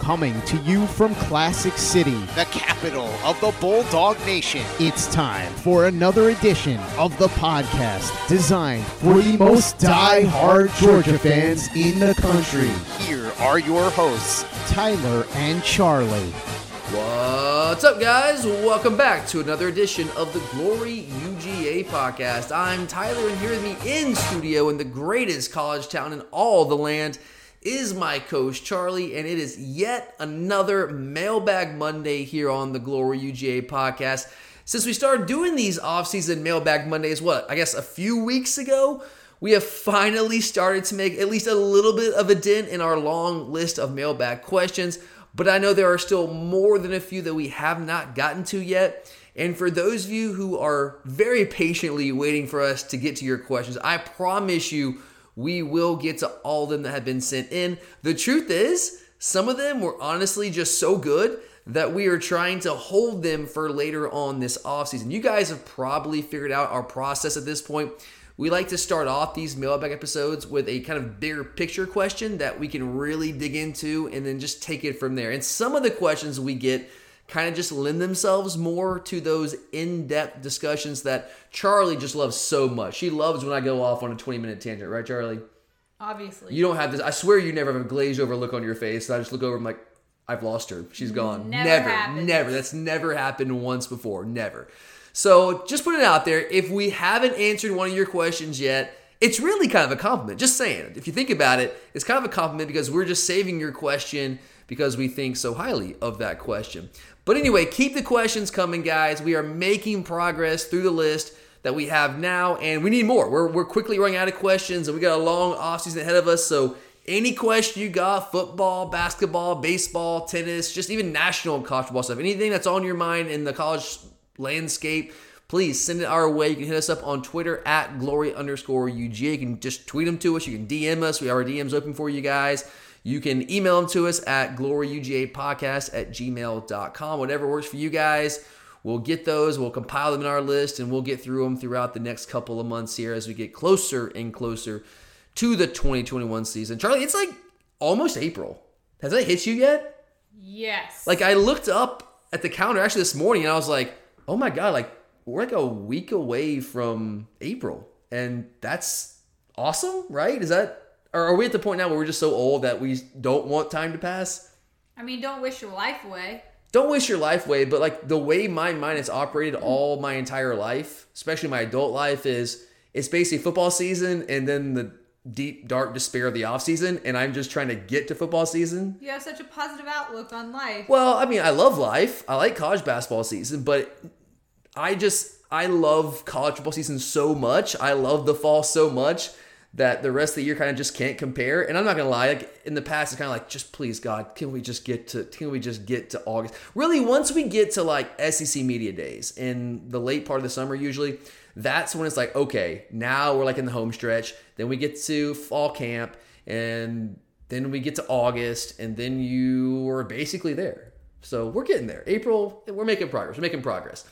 Coming to you from Classic City, the capital of the Bulldog Nation. It's time for another edition of the podcast designed for the most die-hard Georgia fans in the country. Here are your hosts, Tyler and Charlie. What's up, guys? Welcome back to another edition of the Glory UGA podcast. I'm Tyler, and here with me in studio in the greatest college town in all the land is my coach Charlie, and it is yet another Mailbag Monday here on the Glory UGA podcast. Since we started doing these off-season Mailbag Mondays, what I guess a few weeks ago, we have finally started to make at least a little bit of a dent in our long list of mailbag questions. But I know there are still more than a few that we have not gotten to yet. And for those of you who are very patiently waiting for us to get to your questions, I promise you we will get to all of them that have been sent in. The truth is, some of them were honestly just so good that we are trying to hold them for later on this offseason. You guys have probably figured out our process at this point. We like to start off these mailbag episodes with a kind of bigger picture question that we can really dig into and then just take it from there. And some of the questions we get kind of just lend themselves more to those in-depth discussions that Charlie just loves so much. She loves when I go off on a 20-minute tangent, right, Charlie? Obviously. You don't have this. I swear you never have a glazed over look on your face. And I just look over. I'm like, I've lost her. She's gone. Never never, never. That's never happened once before. Never. So just put it out there. If we haven't answered one of your questions yet, it's really kind of a compliment. Just saying. If you think about it, it's kind of a compliment because we're just saving your question because we think so highly of that question. But anyway, keep the questions coming, guys. We are making progress through the list that we have now, and we need more. We're, we're quickly running out of questions, and we got a long offseason ahead of us. So, any question you got football, basketball, baseball, tennis, just even national college football stuff, anything that's on your mind in the college landscape, please send it our way. You can hit us up on Twitter at glory underscore UGA. You can just tweet them to us. You can DM us. We have our DMs open for you guys. You can email them to us at gloryugapodcast at gmail.com. Whatever works for you guys. We'll get those, we'll compile them in our list, and we'll get through them throughout the next couple of months here as we get closer and closer to the 2021 season. Charlie, it's like almost April. Has that hit you yet? Yes. Like I looked up at the calendar actually this morning and I was like, oh my God, like we're like a week away from April. And that's awesome, right? Is that or are we at the point now where we're just so old that we don't want time to pass? I mean, don't wish your life away. don't wish your life away, but like the way my mind has operated all my entire life, especially my adult life, is it's basically football season and then the deep dark despair of the off season, and I'm just trying to get to football season. You have such a positive outlook on life. Well, I mean, I love life. I like college basketball season, but I just I love college football season so much. I love the fall so much that the rest of the year kind of just can't compare. And I'm not gonna lie, like in the past, it's kind of like, just please God, can we just get to can we just get to August? Really, once we get to like SEC media days in the late part of the summer, usually, that's when it's like, okay, now we're like in the home stretch. Then we get to fall camp, and then we get to August, and then you are basically there. So we're getting there. April, we're making progress. We're making progress.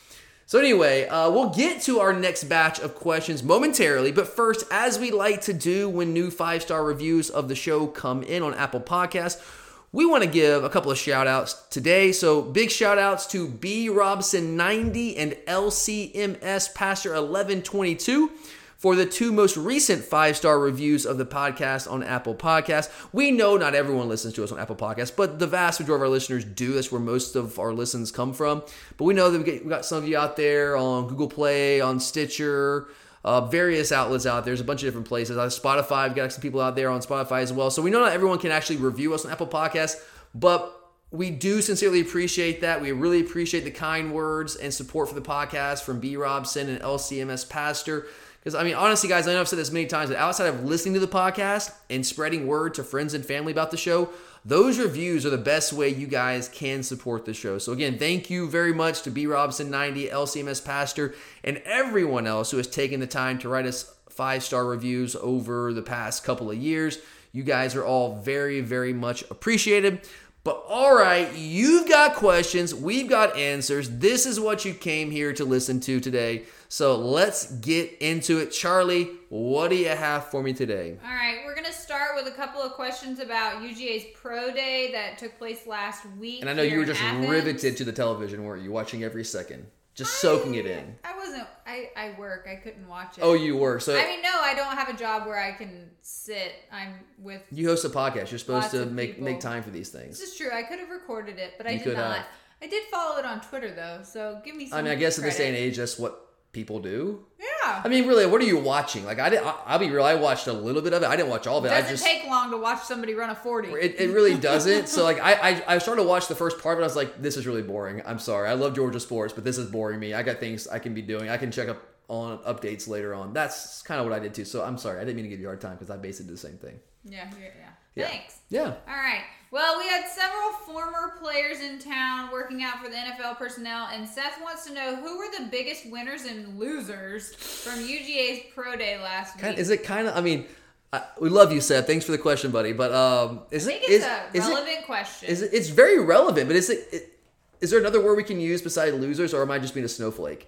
So anyway, uh, we'll get to our next batch of questions momentarily. But first, as we like to do when new five star reviews of the show come in on Apple Podcasts, we want to give a couple of shout outs today. So big shout outs to B Robson 90 and LCMS Pastor 1122 for the two most recent five star reviews of the podcast on Apple Podcasts. We know not everyone listens to us on Apple Podcasts, but the vast majority of our listeners do. That's where most of our listens come from. But we know that we, get, we got some of you out there on Google Play, on Stitcher, uh, various outlets out there. There's a bunch of different places. On Spotify, we've got some people out there on Spotify as well. So we know not everyone can actually review us on Apple Podcasts, but we do sincerely appreciate that. We really appreciate the kind words and support for the podcast from B. Robson and LCMS Pastor. Because, I mean, honestly, guys, I know I've said this many times, but outside of listening to the podcast and spreading word to friends and family about the show, those reviews are the best way you guys can support the show. So, again, thank you very much to B. Robson90, LCMS Pastor, and everyone else who has taken the time to write us five star reviews over the past couple of years. You guys are all very, very much appreciated. But all right, you've got questions, we've got answers. This is what you came here to listen to today. So let's get into it. Charlie, what do you have for me today? All right, we're gonna start with a couple of questions about UGA's Pro Day that took place last week. And I know you were just Athens. riveted to the television, weren't you? Watching every second, just soaking it in. I wasn't. I I work. I couldn't watch it. Oh, you were. So I mean, no, I don't have a job where I can sit. I'm with. you host a podcast. You're supposed to make people. make time for these things. This is true. I could have recorded it, but I did not. have. I did follow it on Twitter though, so give me. Some I mean, I guess in this day and age, that's what people do. Yeah. I mean, really, what are you watching? Like, I did. I, I'll be real. I watched a little bit of it. I didn't watch all of it. It I doesn't just take long to watch somebody run a forty. It, it really doesn't. So like I, I I started to watch the first part it. I was like, this is really boring. I'm sorry. I love Georgia sports, but this is boring me. I got things I can be doing. I can check up on updates later on. That's kind of what I did too. So I'm sorry. I didn't mean to give you a hard time because I basically did the same thing. yeah, yeah. Yeah. Thanks. Yeah. All right. Well, we had several former players in town working out for the NFL personnel, and Seth wants to know who were the biggest winners and losers from UGA's Pro Day last week. Kind is it kind of? I mean, I, we love you, Seth. Thanks for the question, buddy. But um, is I it think is, it's a is it- relevant question. is it? It's very relevant. But is it, it? Is there another word we can use besides losers, or am I just being a snowflake?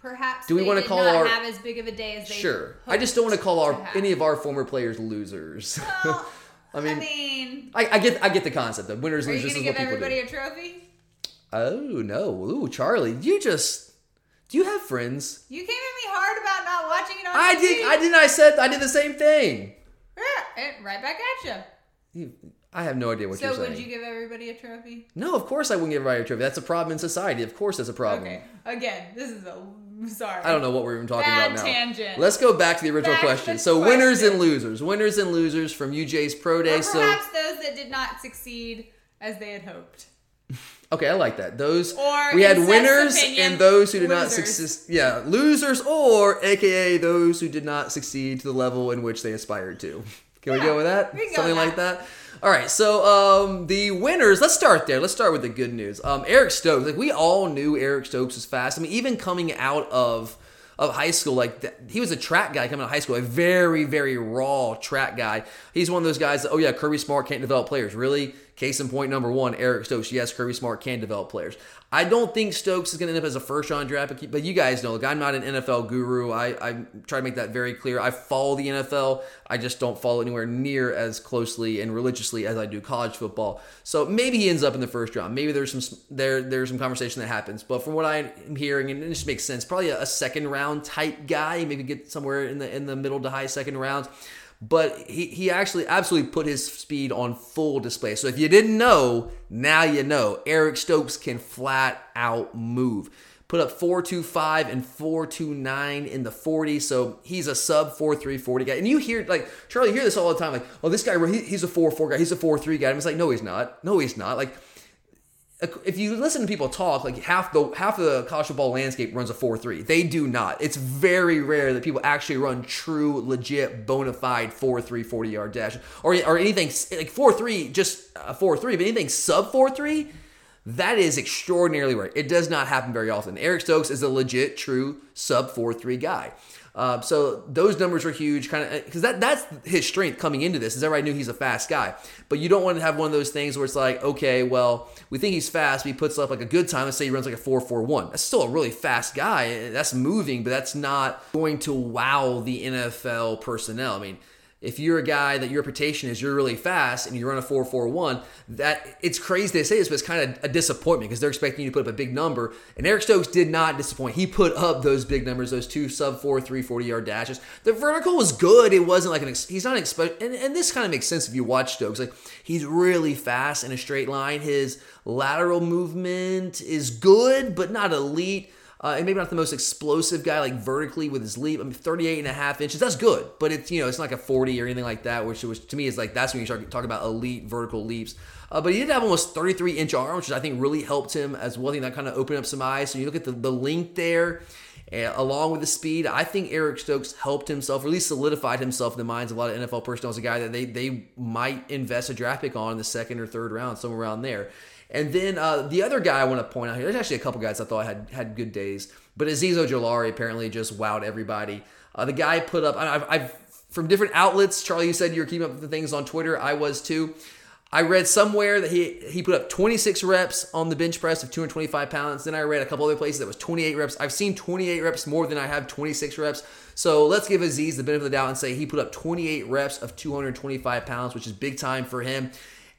Perhaps Do we they wanna call our- have as big of a day as they Sure. I just don't want to call our to any of our former players losers. Well, I I mean, mean, I, I get I get the concept of winners are you losers. going This to is give what people everybody do. a trophy? Oh no, ooh, Charlie, you just do you have friends? You came at me hard about not watching it on I TV. did. I didn't. I said I did the same thing. Yeah, right back at you. You, I have no idea what So you're saying. So would you give everybody a trophy? no, of course I wouldn't give everybody a trophy. That's a problem in society. Of course, that's a problem. Okay. Again, this is a sorry. I don't know what we're even talking Bad about now. tangent. Let's go back to the original Back question. the So winners and losers, winners and losers from UGA's Pro Day. Or So perhaps those that did not succeed as they had hoped. okay, I like that. Those Or we had winners opinion, and those who did not succeed. Yeah, losers or AKA those who did not succeed to the level in which they aspired to. Can we go with that? we can go Something like that. All right, so um, the winners. Let's start there. Let's start with the good news. Um, Eric Stokes. Like we all knew Eric Stokes was fast. I mean, even coming out of of high school, like th- he was a track guy coming out of high school, a very very raw track guy. He's one of those guys. That, oh yeah, Kirby Smart can't develop players. Really? Case in point number one, Eric Stokes. Yes, Kirby Smart can develop players. I don't think Stokes is going to end up as a first round draft pick, but you guys know, like I'm not an NFL guru. I, I try to make that very clear. I follow the NFL. I just don't follow anywhere near as closely and religiously as I do college football. So maybe he ends up in the first round. Maybe there's some there there's some conversation that happens. But from what I'm hearing, and it just makes sense, probably a, a second round type guy. Maybe get somewhere in the in the middle to high second rounds but he, he actually absolutely put his speed on full display. So if you didn't know, now you know. Eric Stokes can flat out move. Put up 425 and 429 in the 40. So he's a sub 43 40 guy. And you hear, like, Charlie, you hear this all the time. Like, oh, this guy, he, he's a 4 4 guy. He's a 4 3 guy. And it's like, no, he's not. No, he's not. Like, if you listen to people talk, like half the half of the college football landscape runs a four three. They do not. It's very rare that people actually run true, legit, bona fide 4-3 40 yard dash or or anything like four three, just a four three, but anything sub four three. That is extraordinarily rare. It does not happen very often. Eric Stokes is a legit, true sub four three guy. Uh, so those numbers are huge, kind of because that that's his strength coming into this. Is everybody knew he's a fast guy, but you don't want to have one of those things where it's like, okay, well, we think he's fast, but he puts up like a good time. Let's say he runs like a four four one. That's still a really fast guy. That's moving, but that's not going to wow the NFL personnel. I mean, if you're a guy that your reputation is you're really fast and you run a 441, that it's crazy to say this, but it's kind of a disappointment because they're expecting you to put up a big number. And Eric Stokes did not disappoint. He put up those big numbers, those two sub 4, 3, 40 yard dashes. The vertical was good. It wasn't like an, ex- he's not an and, and this kind of makes sense if you watch Stokes. Like, he's really fast in a straight line. His lateral movement is good, but not elite. Uh, and maybe not the most explosive guy, like vertically with his leap. I mean, 38 and a half inches, that's good. But it's, you know, it's not like a 40 or anything like that, which was, to me is like, that's when you start talking about elite vertical leaps. Uh, but he did have almost 33 inch arms, which I think really helped him as well. I think that kind of opened up some eyes. So you look at the, the length there, uh, along with the speed. I think Eric Stokes helped himself, or at least solidified himself in the minds of a lot of NFL personnel as a guy that they, they might invest a draft pick on in the second or third round, somewhere around there. And then uh, the other guy I want to point out here, there's actually a couple guys I thought had had good days, but Azeez Ojulari apparently just wowed everybody. Uh, the guy put up, I've, I've from different outlets. Charlie, you said you were keeping up with the things on Twitter. I was too. I read somewhere that he he put up 26 reps on the bench press of 225 pounds. Then I read a couple other places that was 28 reps. I've seen 28 reps more than I have 26 reps. So let's give Azeez the benefit of the doubt and say he put up 28 reps of 225 pounds, which is big time for him.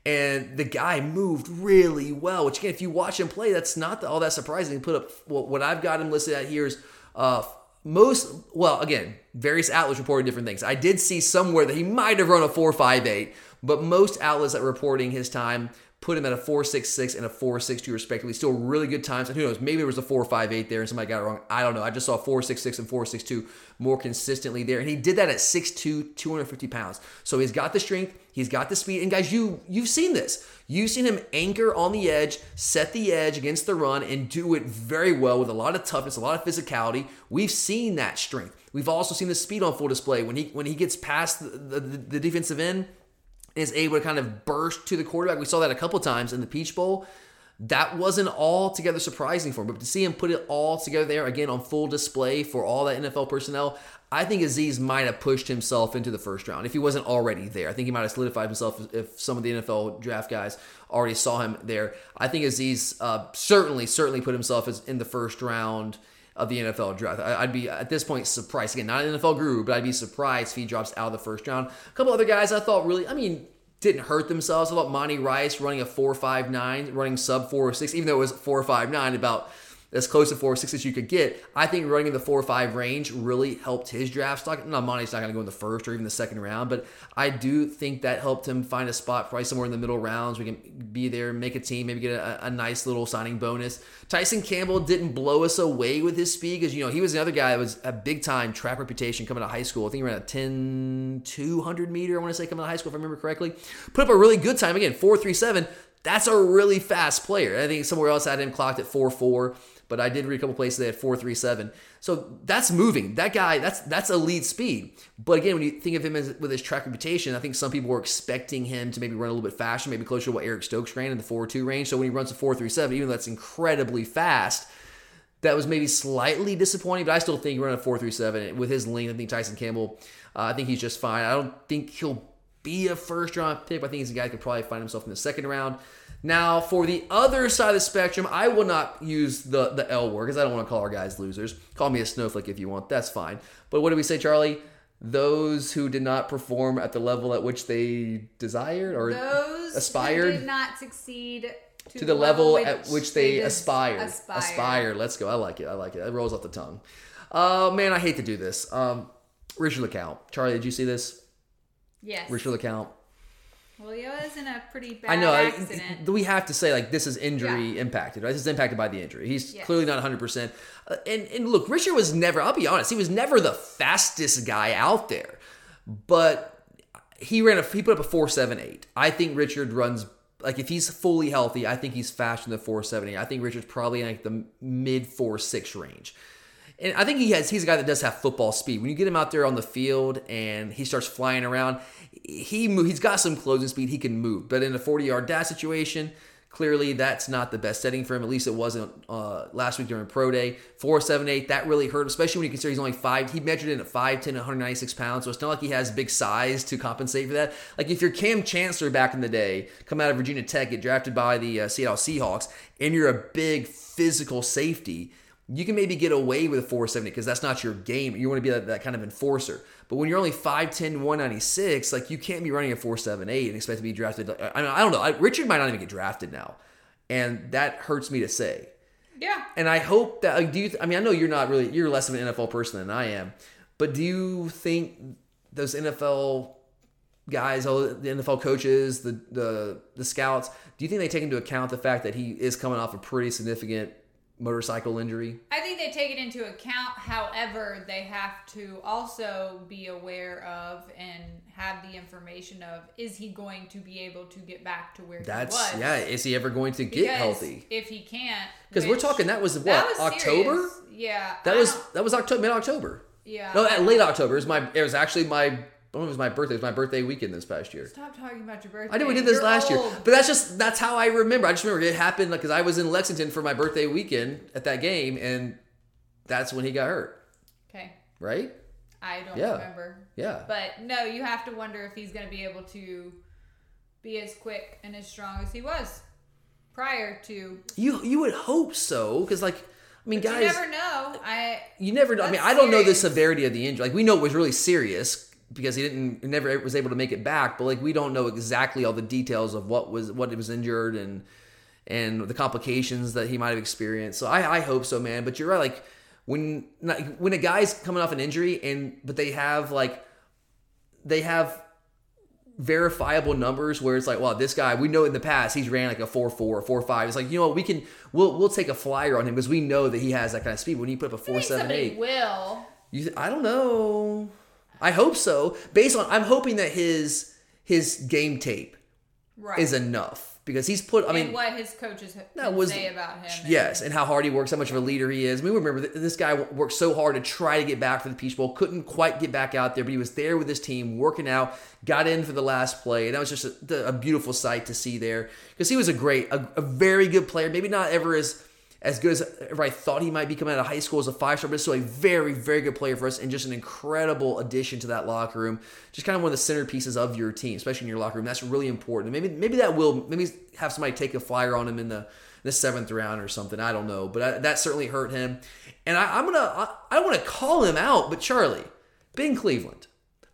And the guy moved really well, which again, if you watch him play, that's not all that surprising. He put up what I've got him listed at here is uh, most, well, again, various outlets reporting different things. I did see somewhere that he might have run a 458, but most outlets that reporting his time put him at a 466 and a 462 respectively. Still really good times. And who knows, maybe there was a 458 there and somebody got it wrong. I don't know. I just saw 466 and 462 more consistently there. And he did that at 6'2, 250 pounds. So he's got the strength, he's got the speed. And guys, you you've seen this. You've seen him anchor on the edge, set the edge against the run, and do it very well with a lot of toughness, a lot of physicality. We've seen that strength. We've also seen the speed on full display when he when he gets past the, the, the defensive end is able to kind of burst to the quarterback. We saw that a couple times in the Peach Bowl. That wasn't altogether surprising for him, but to see him put it all together there again on full display for all that NFL personnel, I think Azeez might have pushed himself into the first round if he wasn't already there. I think he might have solidified himself if some of the NFL draft guys already saw him there. I think Azeez uh, certainly, certainly put himself as in the first round of the NFL draft. I'd be at this point surprised. Again, not an NFL guru, but I'd be surprised if he drops out of the first round. A couple other guys I thought really, I mean, didn't hurt themselves. I thought Monty Rice running a 4.59, running sub 4.6, even though it was 4.59, about as close to four or six as you could get. I think running in the four or five range really helped his draft stock. No, Monty's not going to go in the first or even the second round, but I do think that helped him find a spot probably somewhere in the middle rounds. We can be there, make a team, maybe get a, a nice little signing bonus. Tyson Campbell didn't blow us away with his speed because, you know, he was another guy that was a big time track reputation coming out of high school. I think he ran a 10, 200 meter, I want to say, coming out of high school, if I remember correctly. Put up a really good time. Again, 4.37. That's a really fast player. I think somewhere else I had him clocked at 4 4, but I did read a couple places they had 437. So that's moving. That guy, that's that's elite speed. But again, when you think of him as with his track reputation, I think some people were expecting him to maybe run a little bit faster, maybe closer to what Eric Stokes ran in the 4-2 range. So when he runs a 437, even though that's incredibly fast, that was maybe slightly disappointing, but I still think ran a 437 with his length. I think Tyson Campbell, uh, I think he's just fine. I don't think he'll be a first round pick. I think he's a guy who could probably find himself in the second round. Now, for the other side of the spectrum, I will not use the, the L word because I don't want to call our guys losers. Call me a snowflake if you want. That's fine. But what do we say, Charlie? Those who did not perform at the level at which they desired or Those aspired who did not succeed to, to the level at which they, did aspired. aspire. Aspired. Let's go. I like it. I like it. It rolls off the tongue. Uh, man, I hate to do this. Um, Richard LeCounte. Charlie, did you see this? Yes. Richard LeCounte. Well, he was in a pretty bad I know. I- we have to say like this is injury Yeah. impacted. Right? This is impacted by the injury. He's Yes. clearly not 100. percent uh, And and look, Richard was never. I'll be honest. He was never the fastest guy out there, but he ran a. He put up a 4.78. I think Richard runs. Like if he's fully healthy, I think he's faster than the 4.78. I think Richard's probably in like the mid 4.6 range. And I think he has he's a guy that does have football speed. When you get him out there on the field and he starts flying around, he he's got some closing speed. He can move. But in a 40-yard dash situation, clearly that's not the best setting for him. At least it wasn't uh, last week during pro day. 478, that really hurt, especially when you consider he's only five. He measured in at 5'10 and 196 pounds. So it's not like he has big size to compensate for that. Like if you're Kam Chancellor back in the day, come out of Virginia Tech, get drafted by the uh, Seattle Seahawks, and you're a big physical safety you can maybe get away with a 470 because that's not your game. You want to be that, that kind of enforcer. But when you're only 5'10, 196, like you can't be running a 478 and expect to be drafted. I mean, I don't know. I, Richard might not even get drafted now. And that hurts me to say. Yeah. And I hope that like, do you? I mean, I know you're not really you're less of an NFL person than I am, but do you think those NFL guys, all the NFL coaches, the the the scouts, do you think they take into account the fact that he is coming off a pretty significant motorcycle injury? I think they take it into account. However, they have to also be aware of and have the information of is he going to be able to get back to where That's he was? yeah. Is he ever going to get Because healthy? If he can't, Because we're talking that was what that was October. serious. Yeah, That I was that was October, mid October. yeah. No, late October. It was my. It was actually my. Oh, when was my birthday? It was my birthday weekend this past year. Stop talking about your birthday. I know we did this You're last year, but that's just that's how I remember. I just remember it happened because I was in Lexington for my birthday weekend at that game, and that's when he got hurt. Okay, Right? I don't Yeah. remember. Yeah. But no, you have to wonder if he's going to be able to be as quick and as strong as he was prior to. You you would hope so because like I mean But guys you never know. I you never know. I mean I don't know the severity of the injury. Like we know it was really serious because he didn't never was able to make it back, but like we don't know exactly all the details of what was what he was injured and and the complications that he might have experienced. So I, I hope so, man. But you're right. Like when like, when a guy's coming off an injury and but they have like they have verifiable numbers where it's like, well, this guy we know in the past he's ran like a four four, four five. It's like you know what we can we'll we'll take a flyer on him because we know that he has that kind of speed. When you put up a I four think seven somebody eight, will. you I don't know. I hope so. Based on I'm hoping that his his game tape Right. is enough because he's put. I mean, and what his coaches ha- that was say about him. Yes, and how hard he works, how much of a leader he is. I mean, remember this guy worked so hard to try to get back for the Peach Bowl, couldn't quite get back out there, but he was there with his team, working out, got in for the last play, and that was just a, a beautiful sight to see there because he was a great, a, a very good player. Maybe not ever as as good as everybody thought he might be coming out of high school as a five star, but still a very, very good player for us and just an incredible addition to that locker room. Just kind of one of the centerpieces of your team, especially in your locker room. That's really important. Maybe maybe that will maybe have somebody take a flyer on him in the the seventh round or something. I don't know, but I, that certainly hurt him. And I, I'm gonna I, I want to call him out, but Charlie, Ben Cleveland.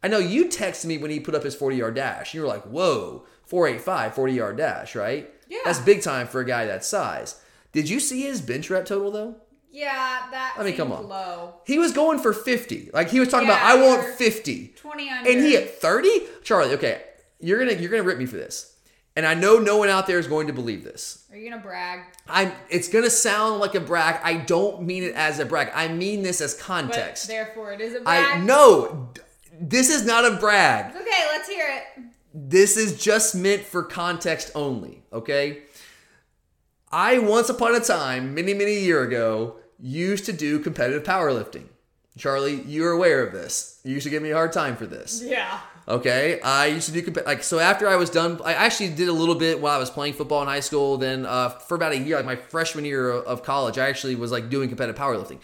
I know you texted me when he put up his 40 yard dash. You were like, whoa, 485, 40 yard dash, right? Yeah. That's big time for a guy that size. Did you see his bench rep total though? Yeah, that I mean, come on. low. He was going for 50. Like he was talking Yeah, about, I want 50. 20 under. And he at 30? Charlie, okay. You're gonna you're gonna rip me for this. And I know no one out there is going to believe this. Are you gonna brag? I'm it's gonna sound like a brag. I don't mean it as a brag. I mean this as But context. therefore, it is a brag. I no, this is not a brag. Okay, let's hear it. This is just meant for context only, okay? I once upon a time, many, many year ago, used to do competitive powerlifting. Charlie, you're aware of this. You used to give me a hard time for this. Yeah. Okay, I used to do comp- like so. After I was done, I actually did a little bit while I was playing football in high school. Then uh, for about a year, like my freshman year of college, I actually was like doing competitive powerlifting.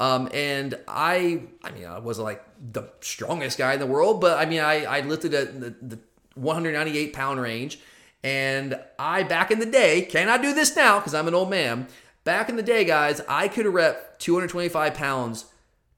Um, and I, I mean, I wasn't like the strongest guy in the world, but I mean, I, I lifted at the, the 198 pound range. And I, back in the day, cannot do this now because I'm an old man. Back in the day, guys, I could rep 225 pounds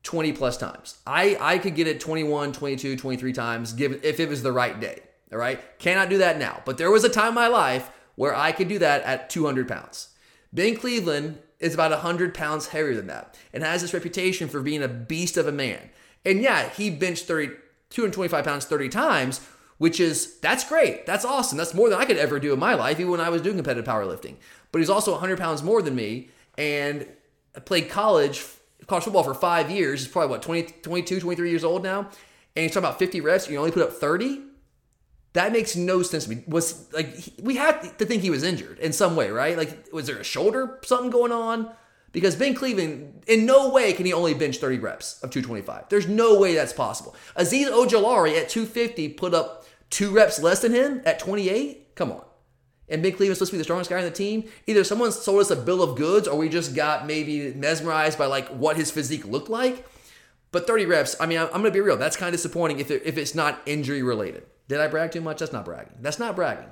20 plus times. I, I could get it 21, 22, 23 times given if it was the right day. All right. Cannot do that now. But there was a time in my life where I could do that at 200 pounds. Ben Cleveland is about 100 pounds heavier than that and has this reputation for being a beast of a man. And yeah, he benched 30, 225 pounds 30 times, which is, that's great. That's awesome. That's more than I could ever do in my life, even when I was doing competitive powerlifting. But he's also 100 pounds more than me and I played college college football for five years. He's probably what 20, 22, 23 years old now, and he's talking about 50 reps. You only put up 30. That makes no sense to me. Was like he- we had to think he was injured in some way, right? Like was there a shoulder something going on? Because Ben Cleveland, in no way can he only bench 30 reps of 225. There's no way that's possible. Azeez Ojulari at 250 put up two reps less than him at 28. Come on and Ben Cleveland's supposed to be the strongest guy on the team, either someone sold us a bill of goods or we just got maybe mesmerized by like what his physique looked like. But 30 reps, I mean, I'm, I'm gonna be real. That's kind of disappointing if, it, if it's not injury related. Did I brag too much? That's not bragging. That's not bragging.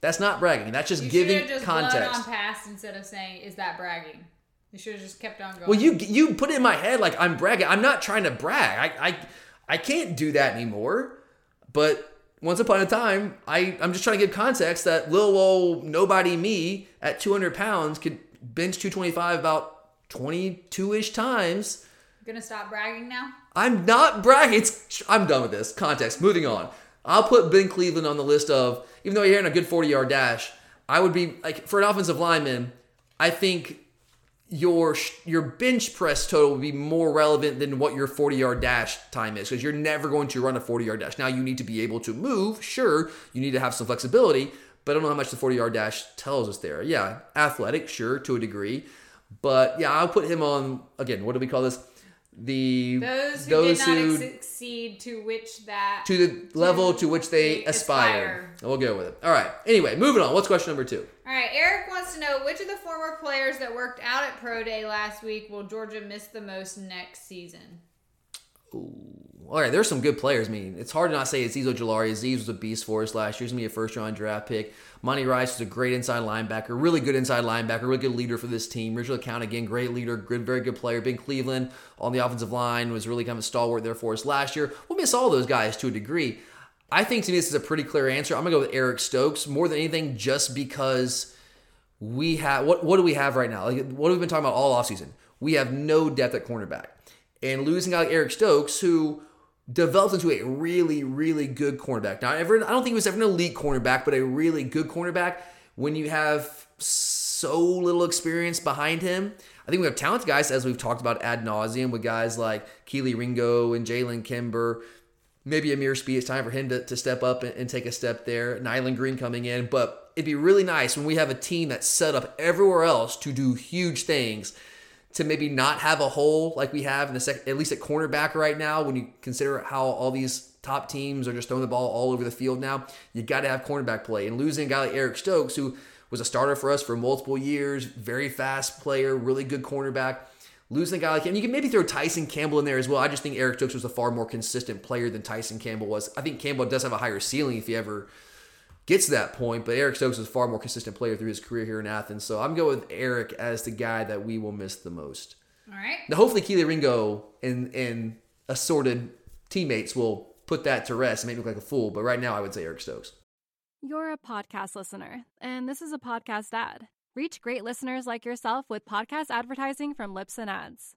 That's not bragging. That's just You giving have just context. on past instead of saying, "Is that bragging?" You should have just kept on going. Well, you you put it in my head like I'm bragging. I'm not trying to brag. I I, I can't do that anymore. But once upon a time, I I'm just trying to give context that little old nobody me at 200 pounds could bench 225 about 22 ish times. gonna stop bragging now? I'm not bragging. It's I'm done with this context. Moving on. I'll put Ben Cleveland on the list of even though you're in a good 40 yard dash. I would be like for an offensive lineman. I think your your bench press total would be more relevant than what your 40 yard dash time is because you're never going to run a 40 yard dash. Now you need to be able to move. Sure, you need to have some flexibility, but I don't know how much the 40 yard dash tells us there. Yeah, athletic, sure, to a degree, but yeah, I'll put him on again. What do we call this? The Those who did not succeed to which that to the level to which they they aspire. aspire. We'll go with it. All right. Anyway, moving on. What's question number two? All right, Eric wants to know which of the former players that worked out at Pro Day last week will Georgia miss the most next season? Ooh. All right, there's some good players. I mean, it's hard to not say Azeez Ojulari. Azeez was a beast for us last year. He's going to be a first round draft pick. Monty Rice was a great inside linebacker, really good inside linebacker, really good leader for this team. Richard LeCounte, again, great leader, good, very good player. Ben Cleveland on the offensive line was really kind of a stalwart there for us last year. We'll miss all those guys to a degree. I think to me this is a pretty clear answer. I'm to go with Eric Stokes more than anything just because we have what what do we have right now? Like what have we been talking about all offseason? We have no depth at cornerback. And losing out Eric Stokes, who developed into a really, really good cornerback. Now, ever, I don't think he was ever an elite cornerback, but a really good cornerback. When you have so little experience behind him, I think we have talented guys, as we've talked about ad nauseum, with guys like Kelee Ringo and Jalen Kimber. Maybe Ameer Speed. It's time for him to, to step up and, and take a step there. Nyland Green coming in, but it'd be really nice when we have a team that's set up everywhere else to do huge things to maybe not have a hole like we have in the second, at least at cornerback right now. When you consider how all these top teams are just throwing the ball all over the field now, you got to have cornerback play. And losing a guy like Eric Stokes, who was a starter for us for multiple years, very fast player, really good cornerback. Losing a guy like him, you can maybe throw Tyson Campbell in there as well. I just think Eric Stokes was a far more consistent player than Tyson Campbell was. I think Campbell does have a higher ceiling if he ever gets to that point, but Eric Stokes is a far more consistent player through his career here in Athens. So I'm going with Eric as the guy that we will miss the most. All right. Now, hopefully, Kelee Ringo and and assorted teammates will put that to rest and make me look like a fool. But right now, I would say Eric Stokes. You're a podcast listener, and this is a podcast ad. Reach great listeners like yourself with podcast advertising from Libsyn Ads.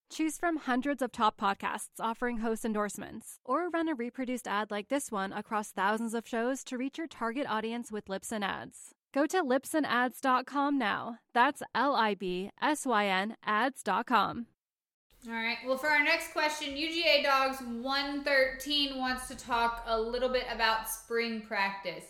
Choose from hundreds of top podcasts offering host endorsements, or run a reproduced ad like this one across thousands of shows to reach your target audience with Libsyn Ads. Go to libsynads.com now. That's L I B S Y N ads.com. All right. Well, for our next question, UGA Dogs 113 wants to talk a little bit about spring practice.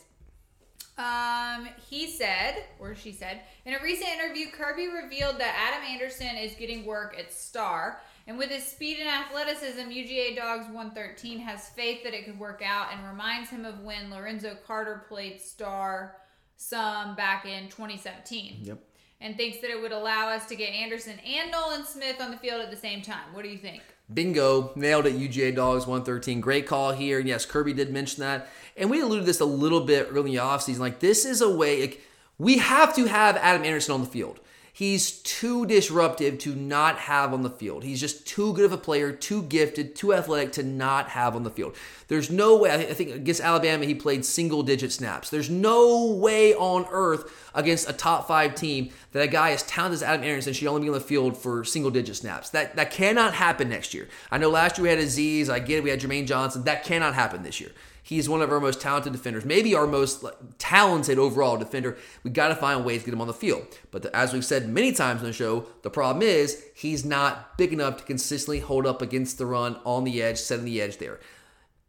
Um, he said, or she said, in a recent interview, Kirby revealed that Adam Anderson is getting work at Star. And with his speed and athleticism, UGA Dogs 113 has faith that it could work out and reminds him of when Lorenzo Carter played Star some back in 2017. Yep. And thinks that it would allow us to get Anderson and Nolan Smith on the field at the same time. What do you think? Bingo, nailed it. UGA Dogs 113. Great call here. And yes, Kirby did mention that. And we alluded this a little bit early in the offseason. Like, this is a way, like, we have to have Adam Anderson on the field. He's too disruptive to not have on the field. He's just too good of a player, too gifted, too athletic to not have on the field. There's no way, I think against Alabama, he played single digit snaps. There's no way on earth against a top five team that a guy as talented as Adam Anderson should only be on the field for single digit snaps. That, that cannot happen next year. I know last year we had Azeez, I get it, we had Jermaine Johnson. That cannot happen this year. He's one of our most talented defenders, maybe our most talented overall defender. We got to find ways to get him on the field. But the, as we've said many times on the show, the problem is he's not big enough to consistently hold up against the run on the edge, setting the edge there.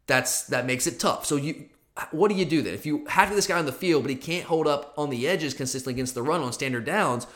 That's that makes it tough. So you what do you do then? If you have this guy on the field, but he can't hold up on the edges consistently against the run on standard downs,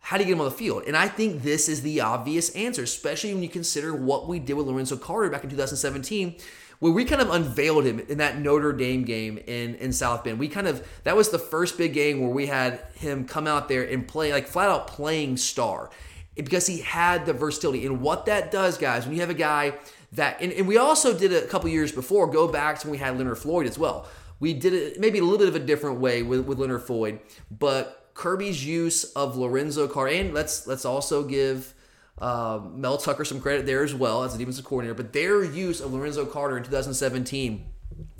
how do you get him on the field? And I think this is the obvious answer, especially when you consider what we did with Lorenzo Carter back in 2017, where we kind of unveiled him in that Notre Dame game in, in South Bend. We kind of, that was the first big game where we had him come out there and play, like flat out playing star because he had the versatility. And what that does, guys, when you have a guy that, and, and we also did it a couple years before, go back to when we had Leonard Floyd as well. We did it maybe a little bit of a different way with, with Leonard Floyd, but Kirby's use of Lorenzo Carter, and let's let's also give uh, Mel Tucker some credit there as well as a defensive coordinator. But their use of Lorenzo Carter in 2017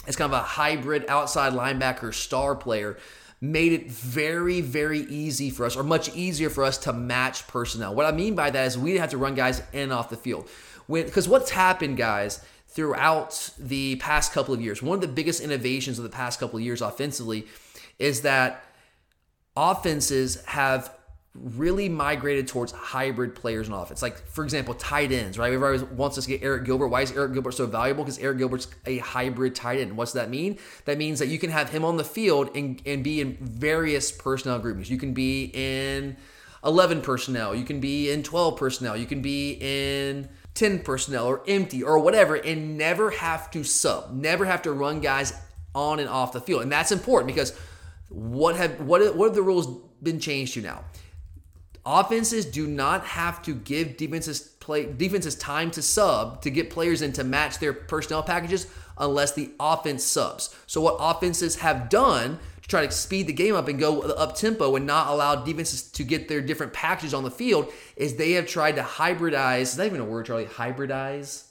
as kind of a hybrid outside linebacker star player made it very, very easy for us, or much easier for us to match personnel. What I mean by that is we didn't have to run guys in and off the field. Because what's happened, guys, throughout the past couple of years, one of the biggest innovations of the past couple of years offensively is that offenses have really migrated towards hybrid players in offense. Like, for example, tight ends, right? Everybody wants us to get Arik Gilbert. Why is Arik Gilbert so valuable? Because Arik Gilbert's a hybrid tight end. What's that mean? That means that you can have him on the field and, and be in various personnel groupings. You can be in 11 personnel. You can be in 12 personnel. You can be in 10 personnel or empty or whatever and never have to sub, never have to run guys on and off the field. And that's important because what have what what have the rules been changed to now? Offenses do not have to give defenses play defenses time to sub to get players in to match their personnel packages unless the offense subs. So what offenses have done to try to speed the game up and go up tempo and not allow defenses to get their different packages on the field is they have tried to hybridize. Is that even a word, Charlie? Hybridize.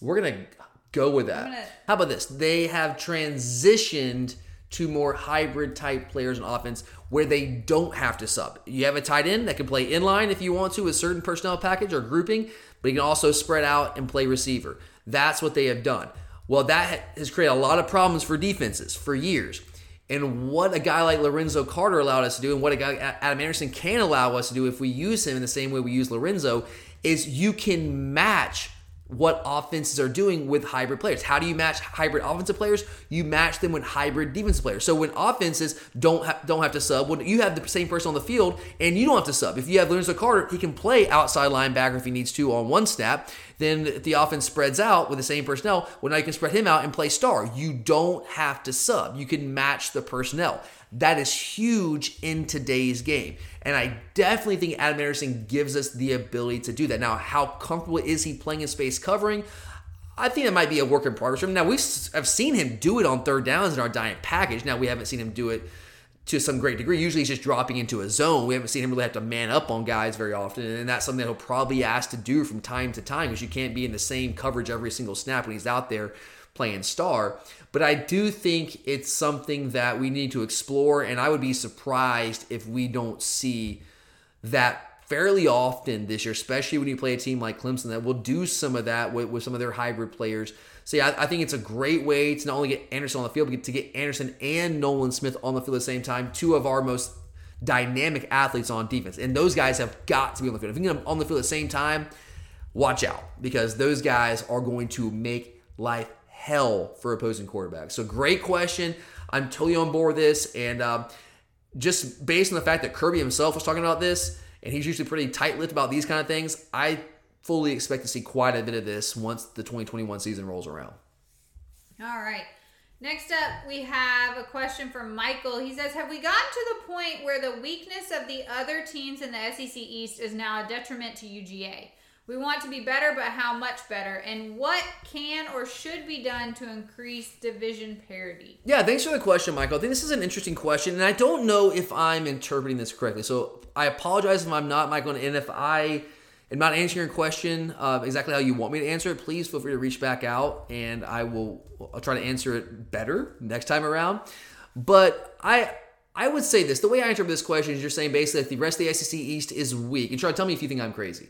We're gonna go with that. gonna- How about this? They have transitioned to more hybrid type players in offense where they don't have to sub. You have a tight end that can play inline if you want to with certain personnel package or grouping, but he can also spread out and play receiver. That's what they have done. Well, that has created a lot of problems for defenses for years. And what a guy like Lorenzo Carter allowed us to do, and what a guy Adam Anderson can allow us to do if we use him in the same way we use Lorenzo, is you can match what offenses are doing with hybrid players. How do you match hybrid offensive players? You match them with hybrid defensive players. So when offenses don't ha- don't have to sub, when you have the same person on the field and you don't have to sub. If you have Lorenzo Carter, he can play outside linebacker if he needs to on one snap. Then the offense spreads out with the same personnel, well now you can spread him out and play star. You don't have to sub. You can match the personnel. That is huge in today's game. And I definitely think Adam Anderson gives us the ability to do that. Now, how comfortable is he playing in space covering? I think that might be a work in progress. Now, we've have seen him do it on third downs in our dime package. Now, we haven't seen him do it to some great degree. Usually he's just dropping into a zone. We haven't seen him really have to man up on guys very often. And that's something that he'll probably ask to do from time to time because you can't be in the same coverage every single snap when he's out there playing star. But I do think it's something that we need to explore. And I would be surprised if we don't see that fairly often this year, especially when you play a team like Clemson that will do some of that with, with some of their hybrid players. So yeah, I, I think it's a great way to not only get Anderson on the field, but to get Anderson and Nolan Smith on the field at the same time, two of our most dynamic athletes on defense. And those guys have got to be on the field. If you get them on the field at the same time, watch out because those guys are going to make life hell for opposing quarterbacks. So great question. I'm totally on board with this. And um, just based on the fact that Kirby himself was talking about this, and he's usually pretty tight-lipped about these kind of things, I fully expect to see quite a bit of this once the 2021 season rolls around. All right. Next up, we have a question from Michael. He says, Have we gotten to the point where the weakness of the other teams in the SEC East is now a detriment to UGA? We want to be better, but how much better? And what can or should be done to increase division parity? Yeah, thanks for the question, Michael. I think this is an interesting question, and I don't know if I'm interpreting this correctly. So I apologize if I'm not, Michael, and if I am not answering your question uh, exactly how you want me to answer it, please feel free to reach back out, and I will I'll try to answer it better next time around. But I I would say this: the way I interpret this question is you're saying basically that the rest of the SEC East is weak, and try to tell me if you think I'm crazy.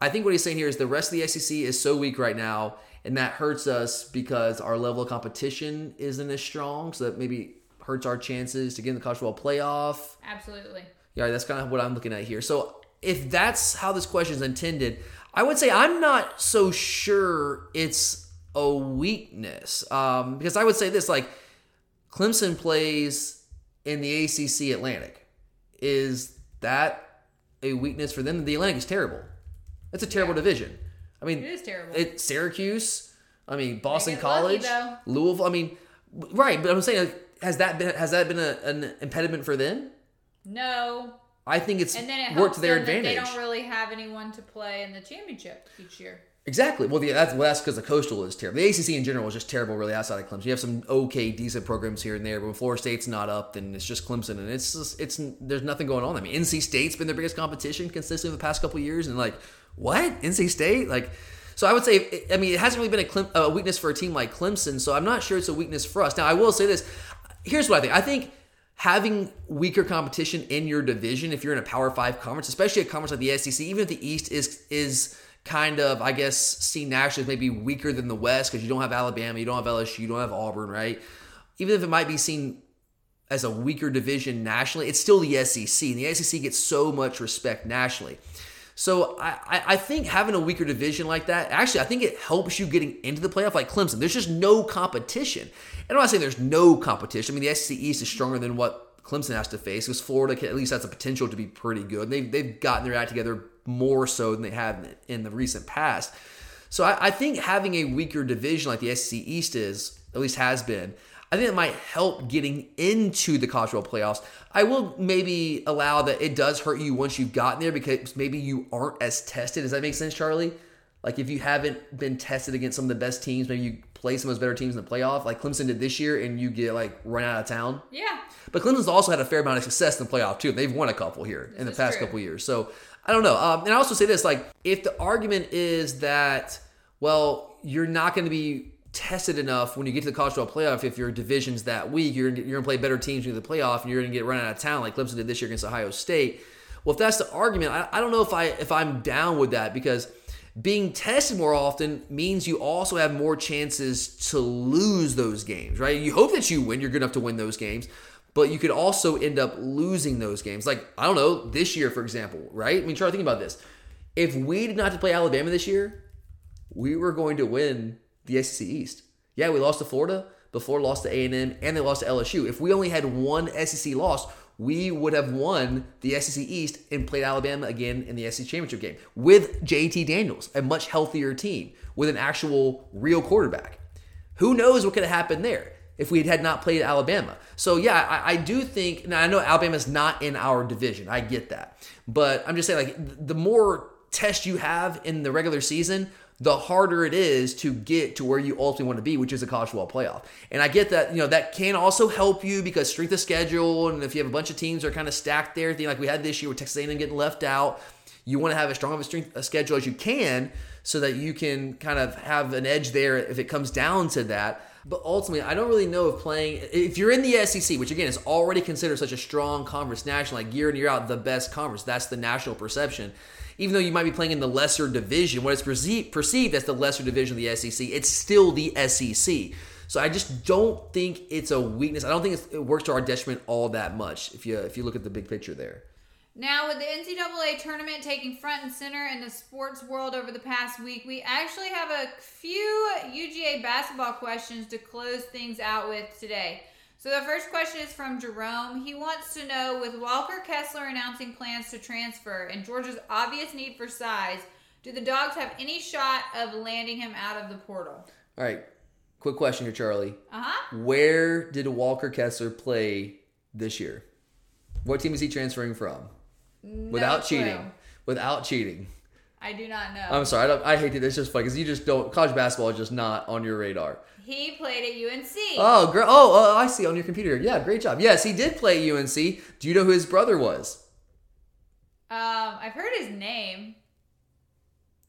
I think what he's saying here is the rest of the SEC is so weak right now, and that hurts us because our level of competition isn't as strong. So that maybe hurts our chances to get in the college football playoff. Absolutely. Yeah, that's kind of what I'm looking at here. So if that's how this question is intended, I would say I'm not so sure it's a weakness um, because I would say this like Clemson plays in the ACC Atlantic. Is that a weakness for them? The Atlantic is terrible. It's a terrible division. I mean, It is terrible. It Syracuse. I mean, Boston get lucky, College. Louisville. I mean, right. But I'm saying, has that been has that been a, an impediment for them? No. I think it's And then it worked to their advantage. they don't really have anyone to play in the championship each year. Exactly. Well, yeah, that's well, that's because the coastal is terrible. The ACC in general is just terrible, really. Outside of Clemson, you have some okay, decent programs here and there, but when Florida State's not up, then it's just Clemson, and it's just, it's there's nothing going on. I mean, NC State's been their biggest competition consistently the past couple years, and like what NC State like. So I would say, I mean, it hasn't really been a, Clem, a weakness for a team like Clemson. So I'm not sure it's a weakness for us. Now I will say this. Here's what I think. I think having weaker competition in your division, if you're in a Power Five conference, especially a conference like the SEC, even if the East is is kind of, I guess, seen nationally as maybe weaker than the West because you don't have Alabama, you don't have LSU, you don't have Auburn, right? Even if it might be seen as a weaker division nationally, it's still the SEC. And the SEC gets so much respect nationally. So I, I- think having a weaker division like that, actually, I think it helps you getting into the playoff like Clemson. There's just no competition. And I'm not saying there's no competition. I mean, the SEC East is stronger than what Clemson has to face because Florida can, at least has the potential to be pretty good. They've, they've gotten their act together more so than they have in the recent past. So I, I think having a weaker division like the SEC East is, at least has been, I think it might help getting into the college football playoffs. I will maybe allow that it does hurt you once you've gotten there because maybe you aren't as tested. Does that make sense, Charlie? Like if you haven't been tested against some of the best teams, maybe you play some of those better teams in the playoff, like Clemson did this year, and you get like run out of town. Yeah. But Clemson's also had a fair amount of success in the playoff too. They've won a couple here in the past true. couple years. So I don't know. Um, and I also say this: like, if the argument is that, well, you're not going to be tested enough when you get to the college football playoff if your division's that weak, you're you're going to play better teams in the playoff, and you're going to get run out of town like Clemson did this year against Ohio State. Well, if that's the argument, I, I don't know if I if I'm down with that because being tested more often means you also have more chances to lose those games, right? You hope that you win, you're good enough to win those games, but you could also end up losing those games. Like, I don't know, this year, for example, right? I mean, try to think about this. If we did not play Alabama this year, we were going to win the SEC East. Yeah, we lost to Florida, but Florida lost to A&M, and they lost to LSU. If we only had one SEC loss, we would have won the SEC East and played Alabama again in the SEC championship game with JT Daniels, a much healthier team with an actual real quarterback. Who knows what could have happened there if we had not played Alabama? So yeah, I, I do think. Now I know Alabama's not in our division. I get that, but I'm just saying like the more tests you have in the regular season, the harder it is to get to where you ultimately want to be, which is a college football playoff. And I get that, you know, that can also help you because strength of schedule, and if you have a bunch of teams that are kind of stacked there, like we had this year with Texas A&M getting left out, you want to have as strong of a strength of schedule as you can so that you can kind of have an edge there if it comes down to that. But ultimately, I don't really know if playing if you're in the SEC, which again is already considered such a strong conference nationally, like year in year out, the best conference. That's the national perception. Even though you might be playing in the lesser division, what is perceived, perceived as the lesser division of the SEC, it's still the SEC. So I just don't think it's a weakness. I don't think it works to our detriment all that much if you if you look at the big picture there. Now, with the NCAA tournament taking front and center in the sports world over the past week, we actually have a few UGA basketball questions to close things out with today. So, the first question is from Jerome. He wants to know with Walker Kessler announcing plans to transfer and Georgia's obvious need for size, do the Dogs have any shot of landing him out of the portal? All right, quick question here, Charlie. Uh huh. Where did Walker Kessler play this year? What team is he transferring from? Without clue. cheating. Without cheating. I do not know. I'm sorry. I, don't, I hate it. It's just funny because you just don't. College basketball is just not on your radar. he played at UNC. Oh, gr- oh, oh, I see on your computer. Yeah, great job. Yes, he did play at UNC. Do you know who his brother was? Um, I've heard his name.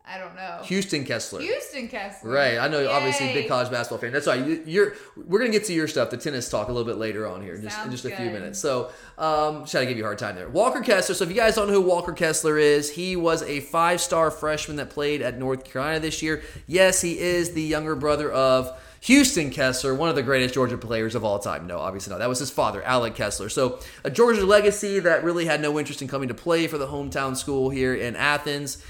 I don't know. Houston Kessler. Houston Kessler. Right, I know. you're Obviously, big college basketball fan. That's why you, you're. We're gonna get to your stuff, the tennis talk, a little bit later on here, in just in just a few minutes. So, um, try to give you a hard time there. Walker Kessler. So, if you guys don't know who Walker Kessler is, he was a five-star freshman that played at North Carolina this year. Yes, he is the younger brother of Houston Kessler, one of the greatest Georgia players of all time. No, obviously not. That was his father, Alec Kessler. So, a Georgia legacy that really had no interest in coming to play for the hometown school here in Athens.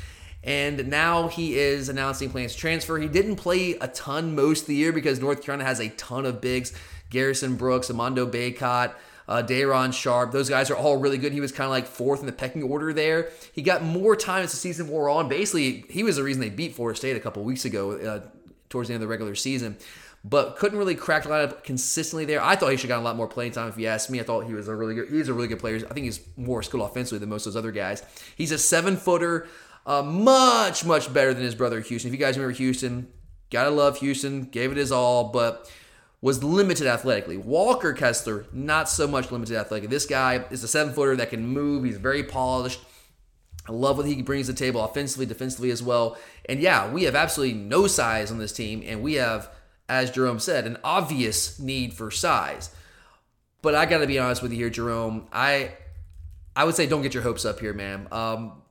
And now he is announcing plans to transfer. He didn't play a ton most of the year because North Carolina has a ton of bigs. Garrison Brooks, Armando Bacot, uh, Day'Ron Sharpe. Those guys are all really good. He was kind of like fourth in the pecking order there. He got more time as the season wore on. Basically, he was the reason they beat Florida State a couple weeks ago uh, towards the end of the regular season. But couldn't really crack the lineup consistently there. I thought he should have gotten a lot more playing time. If you ask me, I thought he was a really good. He's a really good player. I think he's more skilled offensively than most of those other guys. He's a seven footer, uh, much much better than his brother Houston. If you guys remember Houston, gotta love Houston. Gave it his all, but was limited athletically. Walker Kessler, not so much limited athletically. This guy is a seven footer that can move. He's very polished. I love what he brings to the table offensively, defensively as well. And yeah, we have absolutely no size on this team, and we have, as Jerome said, an obvious need for size. But I got to be honest with you here, Jerome. I I would say don't get your hopes up here, man. Um,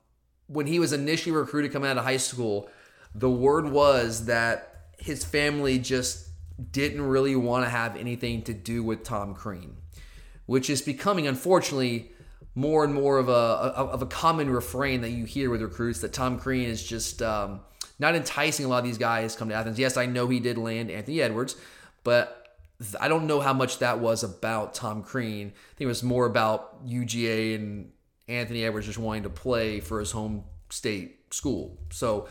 when he was initially recruited coming out of high school, the word was that his family just didn't really want to have anything to do with Tom Crean, which is becoming, unfortunately, more and more of a of a common refrain that you hear with recruits that Tom Crean is just um, not enticing a lot of these guys come to Athens. Yes, I know he did land Anthony Edwards, but I don't know how much that was about Tom Crean. I think it was more about UGA and Anthony Edwards just wanting to play for his home state school. So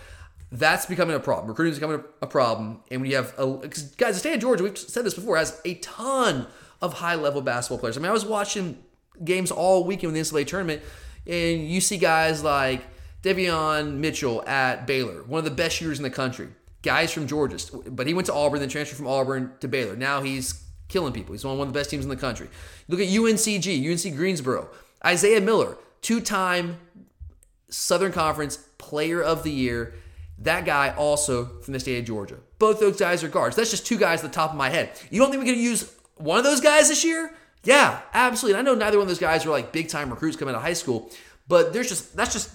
that's becoming a problem. Recruiting is becoming a problem. And you have, a, guys, the state of Georgia, we've said this before, has a ton of high level basketball players. I mean, I was watching games all weekend with the NCAA tournament, and you see guys like Davion Mitchell at Baylor, one of the best shooters in the country. Guys from Georgia, but he went to Auburn, then transferred from Auburn to Baylor. Now he's killing people. He's on one of the best teams in the country. Look at UNCG, UNC Greensboro. Isaiah Miller, two time Southern Conference Player of the Year. That guy also from the state of Georgia. Both those guys are guards. That's just two guys at the top of my head. You don't think we could use one of those guys this year? Yeah, absolutely. And I know neither one of those guys are like big time recruits coming out of high school, but there's just that's just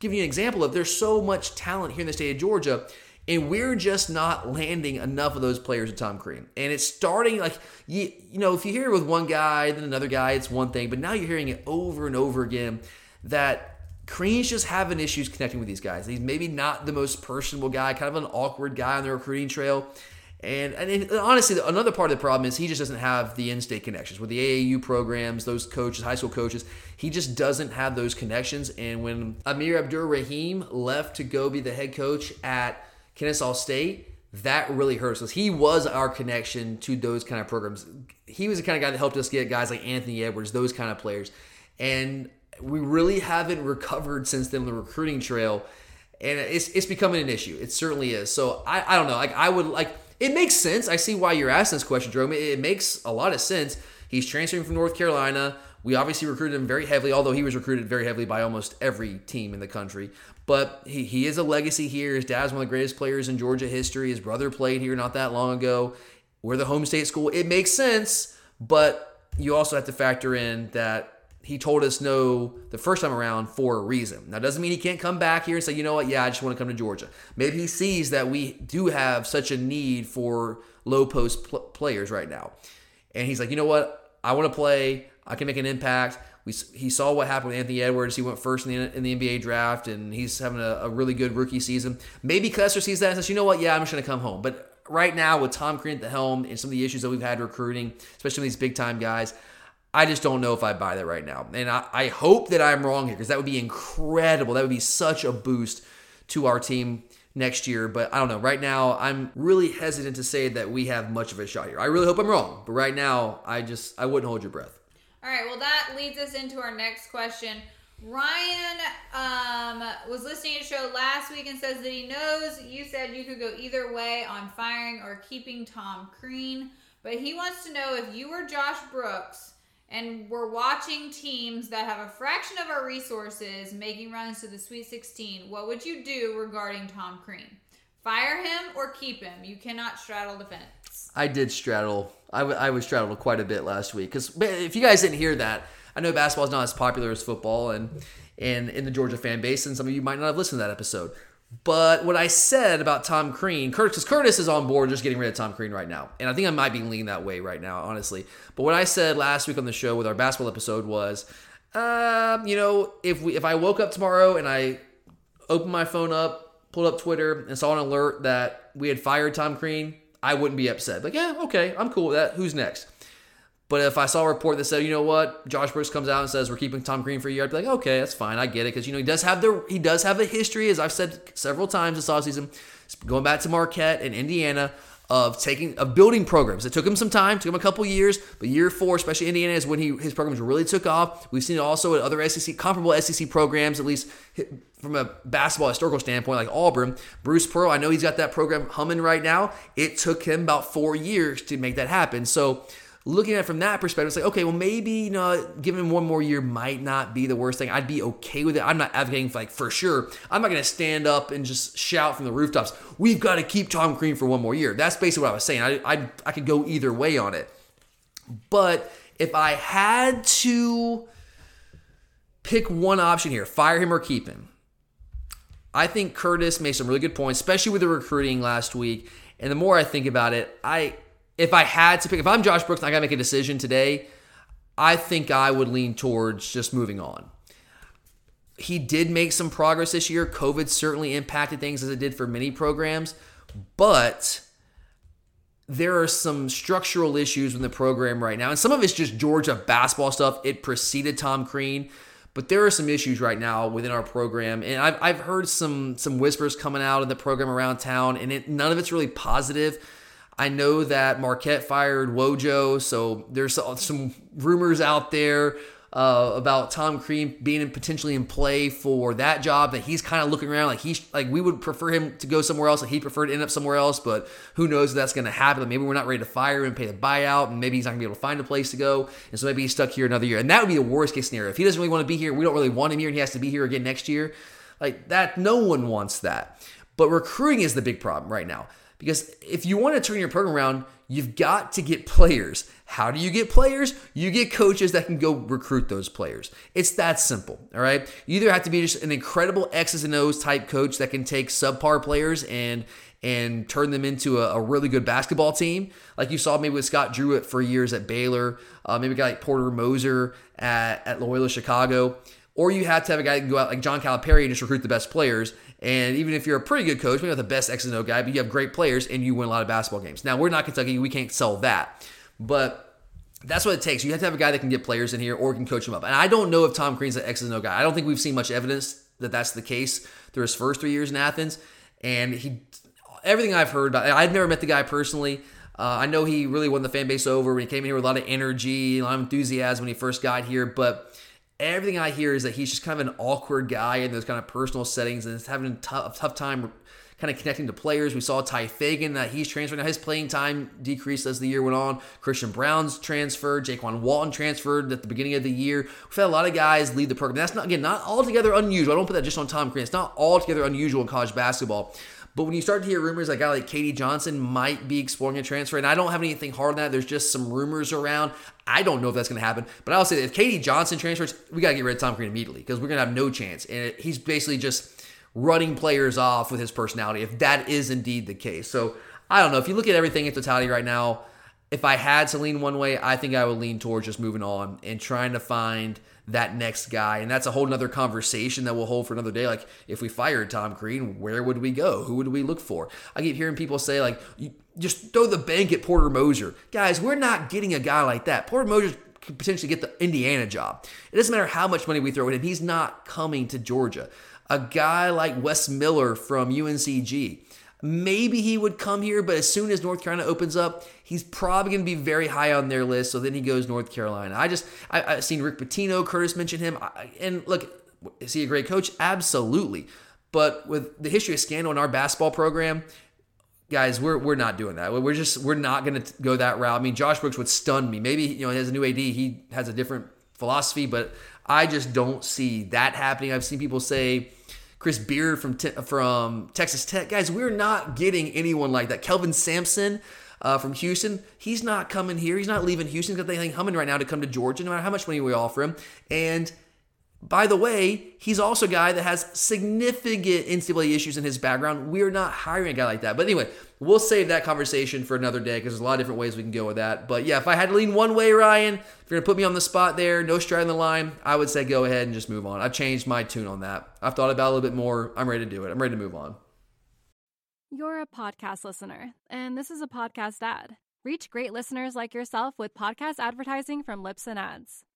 giving you an example of there's so much talent here in the state of Georgia, and we're just not landing enough of those players at Tom Crean. And it's starting like you you know if you hear it with one guy then another guy, it's one thing, but now you're hearing it over and over again that Crean's just having issues connecting with these guys. He's maybe not the most personable guy, kind of an awkward guy on the recruiting trail. And, and, and honestly, another part of the problem is he just doesn't have the in-state connections with the AAU programs, those coaches, high school coaches. He just doesn't have those connections. And when Amir Abdur Rahim left to go be the head coach at Kennesaw State, that really hurts us. He was our connection to those kind of programs. He was the kind of guy that helped us get guys like Anthony Edwards, those kind of players. And we really haven't recovered since then the recruiting trail. And it's, it's becoming an issue. It certainly is. So I, I don't know. Like I would like it makes sense. I see why you're asking this question, Jerome. It, it makes a lot of sense. He's transferring from North Carolina. We obviously recruited him very heavily, although he was recruited very heavily by almost every team in the country. But he, he is a legacy here. His dad's one of the greatest players in Georgia history. His brother played here not that long ago. We're the home state school. It makes sense, but you also have to factor in that he told us no the first time around for a reason. Now, doesn't mean he can't come back here and say, you know what, yeah, I just want to come to Georgia. Maybe he sees that we do have such a need for low post pl- players right now. And he's like, you know what, I want to play. I can make an impact. We, he saw what happened with Anthony Edwards. He went first in the, in the NBA draft, and he's having a, a really good rookie season. Maybe Kessler sees that and says, you know what, yeah, I'm just going to come home. But right now, with Tom Crean at the helm and some of the issues that we've had recruiting, especially these big time guys, I just don't know if I buy that right now. And I, I hope that I'm wrong here because that would be incredible. That would be such a boost to our team next year. But I don't know. Right now, I'm really hesitant to say that we have much of a shot here. I really hope I'm wrong. But right now, I just I wouldn't hold your breath. All right, well, that leads us into our next question. Ryan um, was listening to the show last week and says that he knows you said you could go either way on firing or keeping Tom Crean, but he wants to know if you were Josh Brooks and we're watching teams that have a fraction of our resources making runs to the Sweet 16, what would you do regarding Tom Crean? Fire him or keep him? You cannot straddle the fence. I did straddle. I, w- I was straddled quite a bit last week because if you guys didn't hear that, I know basketball is not as popular as football and and in the Georgia fan base, and some of you might not have listened to that episode. But what I said about Tom Crean, Curtis, Curtis is on board just getting rid of Tom Crean right now. And I think I might be leaning that way right now, honestly. But what I said last week on the show with our basketball episode was, um, you know, if we if I woke up tomorrow and I opened my phone up, pulled up Twitter, and saw an alert that we had fired Tom Crean, I wouldn't be upset. Like, yeah, okay, I'm cool with that. Who's next? But if I saw a report that said, you know what, Josh Brooks comes out and says we're keeping Tom Crean for a year, I'd be like, okay, that's fine, I get it, because you know he does have the he does have a history, as I've said several times this offseason, going back to Marquette and Indiana, of taking of building programs. It took him some time, took him a couple years, but year four, especially Indiana, is when he his programs really took off. We've seen it also at other SEC comparable SEC programs, at least from a basketball historical standpoint, like Auburn. Bruce Pearl, I know he's got that program humming right now. It took him about four years to make that happen. So looking at it from that perspective, it's like, okay, well, maybe, you know, giving him one more year might not be the worst thing. I'd be okay with it. I'm not advocating for, like, for sure. I'm not going to stand up and just shout from the rooftops, we've got to keep Tom Crean for one more year. That's basically what I was saying. I, I, I could go either way on it. But if I had to pick one option here, fire him or keep him, I think Curtis made some really good points, especially with the recruiting last week. And the more I think about it, I if I had to pick, if I'm Josh Brooks and I got to make a decision today, I think I would lean towards just moving on. He did make some progress this year. COVID certainly impacted things as it did for many programs, but there are some structural issues in the program right now. And some of it's just Georgia basketball stuff. It preceded Tom Crean, but there are some issues right now within our program. And I've, I've heard some some whispers coming out in the program around town, and it, none of it's really positive. I know that Marquette fired Wojo, so there's some rumors out there uh, about Tom Crean being potentially in play for that job. That he's kind of looking around like he's like we would prefer him to go somewhere else. and he preferred to end up somewhere else, but who knows if that's going to happen? Maybe we're not ready to fire him and pay the buyout, and maybe he's not going to be able to find a place to go, and so maybe he's stuck here another year. And that would be the worst case scenario. If he doesn't really want to be here, we don't really want him here, and he has to be here again next year. Like that, no one wants that. But recruiting is the big problem right now. Because if you want to turn your program around, you've got to get players. How do you get players? You get coaches that can go recruit those players. It's that simple, all right? You either have to be just an incredible X's and O's type coach that can take subpar players and and turn them into a, a really good basketball team, like you saw maybe with Scott Drew for years at Baylor, uh, maybe a guy like Porter Moser at, at Loyola Chicago. Or you have to have a guy go out like John Calipari and just recruit the best players. And even if you're a pretty good coach, maybe not the best X and O guy, but you have great players and you win a lot of basketball games. Now, we're not Kentucky. We can't sell that. But that's what it takes. You have to have a guy that can get players in here or can coach them up. And I don't know if Tom Crean's an X and O guy. I don't think we've seen much evidence that that's the case through his first three years in Athens. And he, everything I've heard about, I've never met the guy personally. Uh, I know he really won the fan base over when he came in here with a lot of energy, a lot of enthusiasm when he first got here. But everything I hear is that he's just kind of an awkward guy in those kind of personal settings and is having a tough, tough time kind of connecting to players. We saw Tye Fagan that he's transferred. Now his playing time decreased as the year went on. Christian Braun's transferred. Jaykwon Walton transferred at the beginning of the year. We've had a lot of guys lead the program. That's not again not altogether unusual. I don't put that just on Tom Crean. It's not altogether unusual in college basketball. But when you start to hear rumors like a guy like KD Johnson might be exploring a transfer, and I don't have anything hard on that. There's just some rumors around. I don't know if that's going to happen. But I'll say that if KD Johnson transfers, we got to get rid of Tom Crean immediately because we're going to have no chance. And he's basically just running players off with his personality if that is indeed the case. So I don't know. If you look at everything in totality right now, if I had to lean one way, I think I would lean towards just moving on and trying to find that next guy. And that's a whole nother conversation that we'll hold for another day. Like, if we fired Tom Crean, where would we go? Who would we look for? I keep hearing people say, like, just throw the bank at Porter Moser. Guys, we're not getting a guy like that. Porter Moser could potentially get the Indiana job. It doesn't matter how much money we throw at him, he's not coming to Georgia. A guy like Wes Miller from UNCG. Maybe he would come here, but as soon as North Carolina opens up, he's probably going to be very high on their list. So then he goes North Carolina. I just I, have seen Rick Pitino, Curtis mention him, and look, is he a great coach? Absolutely. But with the history of scandal in our basketball program, guys, we're we're not doing that. We're just we're not going to go that route. I mean, Josh Brooks would stun me. Maybe you know he has a new AD. He has a different philosophy, but I just don't see that happening. I've seen people say. Chris Beard from from Texas Tech, guys, we're not getting anyone like that. Kelvin Sampson uh, from Houston, he's not coming here. He's not leaving Houston. He's got the thing humming right now to come to Georgia, no matter how much money we offer him. And by the way, he's also a guy that has significant NCAA issues in his background. We're not hiring a guy like that. But anyway, we'll save that conversation for another day because there's a lot of different ways we can go with that. But yeah, if I had to lean one way, Ryan, if you're to put me on the spot there, no on the line, I would say go ahead and just move on. I've changed my tune on that. I've thought about a little bit more. I'm ready to do it. I'm ready to move on. You're a podcast listener, and this is a podcast ad. Reach great listeners like yourself with podcast advertising from Libsyn Ads.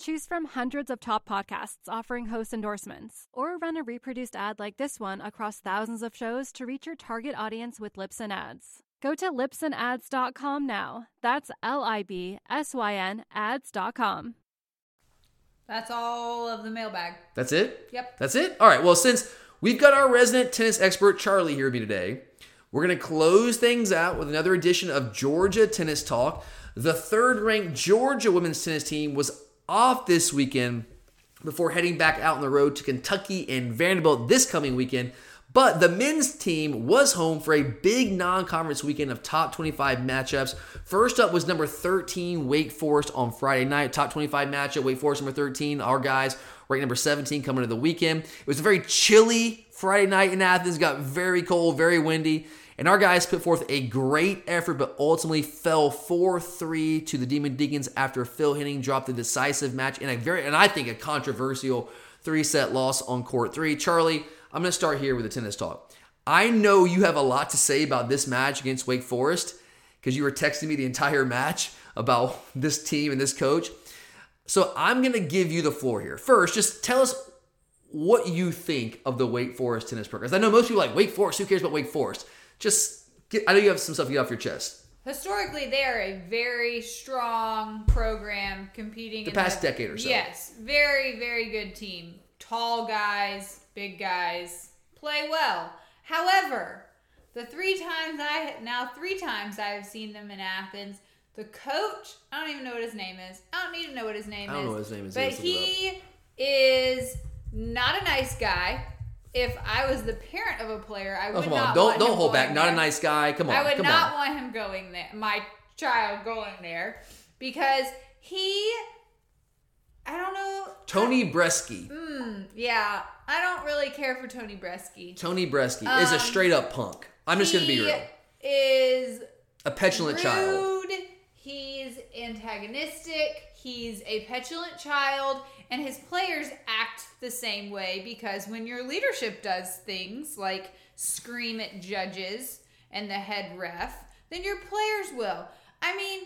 Choose from hundreds of top podcasts offering host endorsements, or run a reproduced ad like this one across thousands of shows to reach your target audience with Libsyn Ads. Go to libsynads.com now. That's L I B S Y N ads.com. That's all of the mailbag. That's it? Yep. That's it? All right. Well, since we've got our resident tennis expert, Charlie, here with me today, we're going to close things out with another edition of Georgia Tennis Talk. The third ranked Georgia women's tennis team was off this weekend before heading back out on the road to Kentucky and Vanderbilt this coming weekend. But the men's team was home for a big non conference weekend of top 25 matchups. First up was number 13, Wake Forest on Friday night. Top 25 matchup, Wake Forest number 13. Our guys ranked number 17 coming into the weekend. It was a very chilly Friday night in Athens, got very cold, very windy. And our guys put forth a great effort, but ultimately fell 4-3 to the Demon Deacons after Phil Henning dropped the decisive match in a very, and I think a controversial three-set loss on court three. Charlie, I'm going to start here with the tennis talk. I know you have a lot to say about this match against Wake Forest because you were texting me the entire match about this team and this coach. So I'm going to give you the floor here. First, just tell us what you think of the Wake Forest tennis program. I know most people like Wake Forest. Who cares about Wake Forest? Just get, I know you have some stuff to get off your chest. Historically, they are a very strong program competing The past decade or so. Yes, very, very good team. Tall guys, big guys, play well. However, the three times I now three times I have seen them in Athens, the coach I don't even know what his name is. I don't need to know what his name I don't is. know what his name is. But Let's look it he is not a nice guy. If I was the parent of a player, I would Oh, come not on. Don't want don't hold back. going Not a nice guy. Come on. I would not on. want him going there, my child going there, because he, I don't know. Tony Bresky. Mm, yeah, I don't really care for Tony Bresky. Tony Bresky is a Um, straight up punk. I'm just going to be real. Is A petulant rude. child. He's antagonistic. He's a petulant child, and his players act the same way because when your leadership does things like scream at judges and the head ref, then your players will. I mean,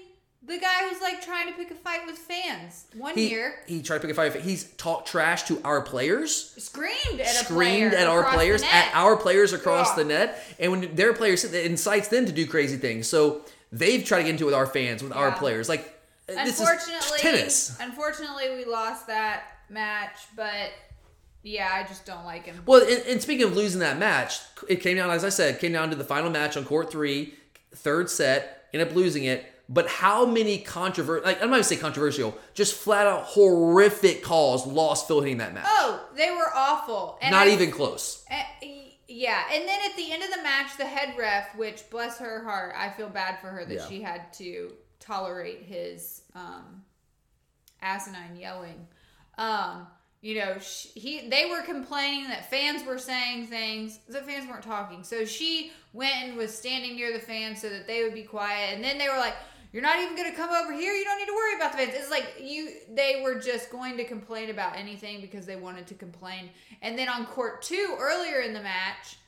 the guy who's like trying to pick a fight with fans one He, year he tried to pick a fight. He's talked trash to our players. screamed at a screamed player at our players, at our players across Yeah. the net, and when their players it incites them to do crazy things. So they've tried to get into it with our fans, with our players. Like unfortunately, tennis. Unfortunately, we lost that match, but yeah, I just don't like him. Well, and, and speaking of losing that match, it came down, as I said, came down to the final match on court three, third set, ended up losing it. But how many controversial, like I'm not gonna say controversial, just flat out horrific calls lost Phil Henning that match. Oh, they were awful. And Not I- even close. eh, yeah, and then at the end of the match, the head ref, which bless her heart, I feel bad for her that Yeah. she had to tolerate his um, asinine yelling. Um, you know, she, he they were complaining that fans were saying things. The fans weren't talking, so she went and was standing near the fans so that they would be quiet. And then they were like, "You're not even going to come over here. You don't need to worry about the fans." It's like you they were just going to complain about anything because they wanted to complain. And then on court two earlier in the match,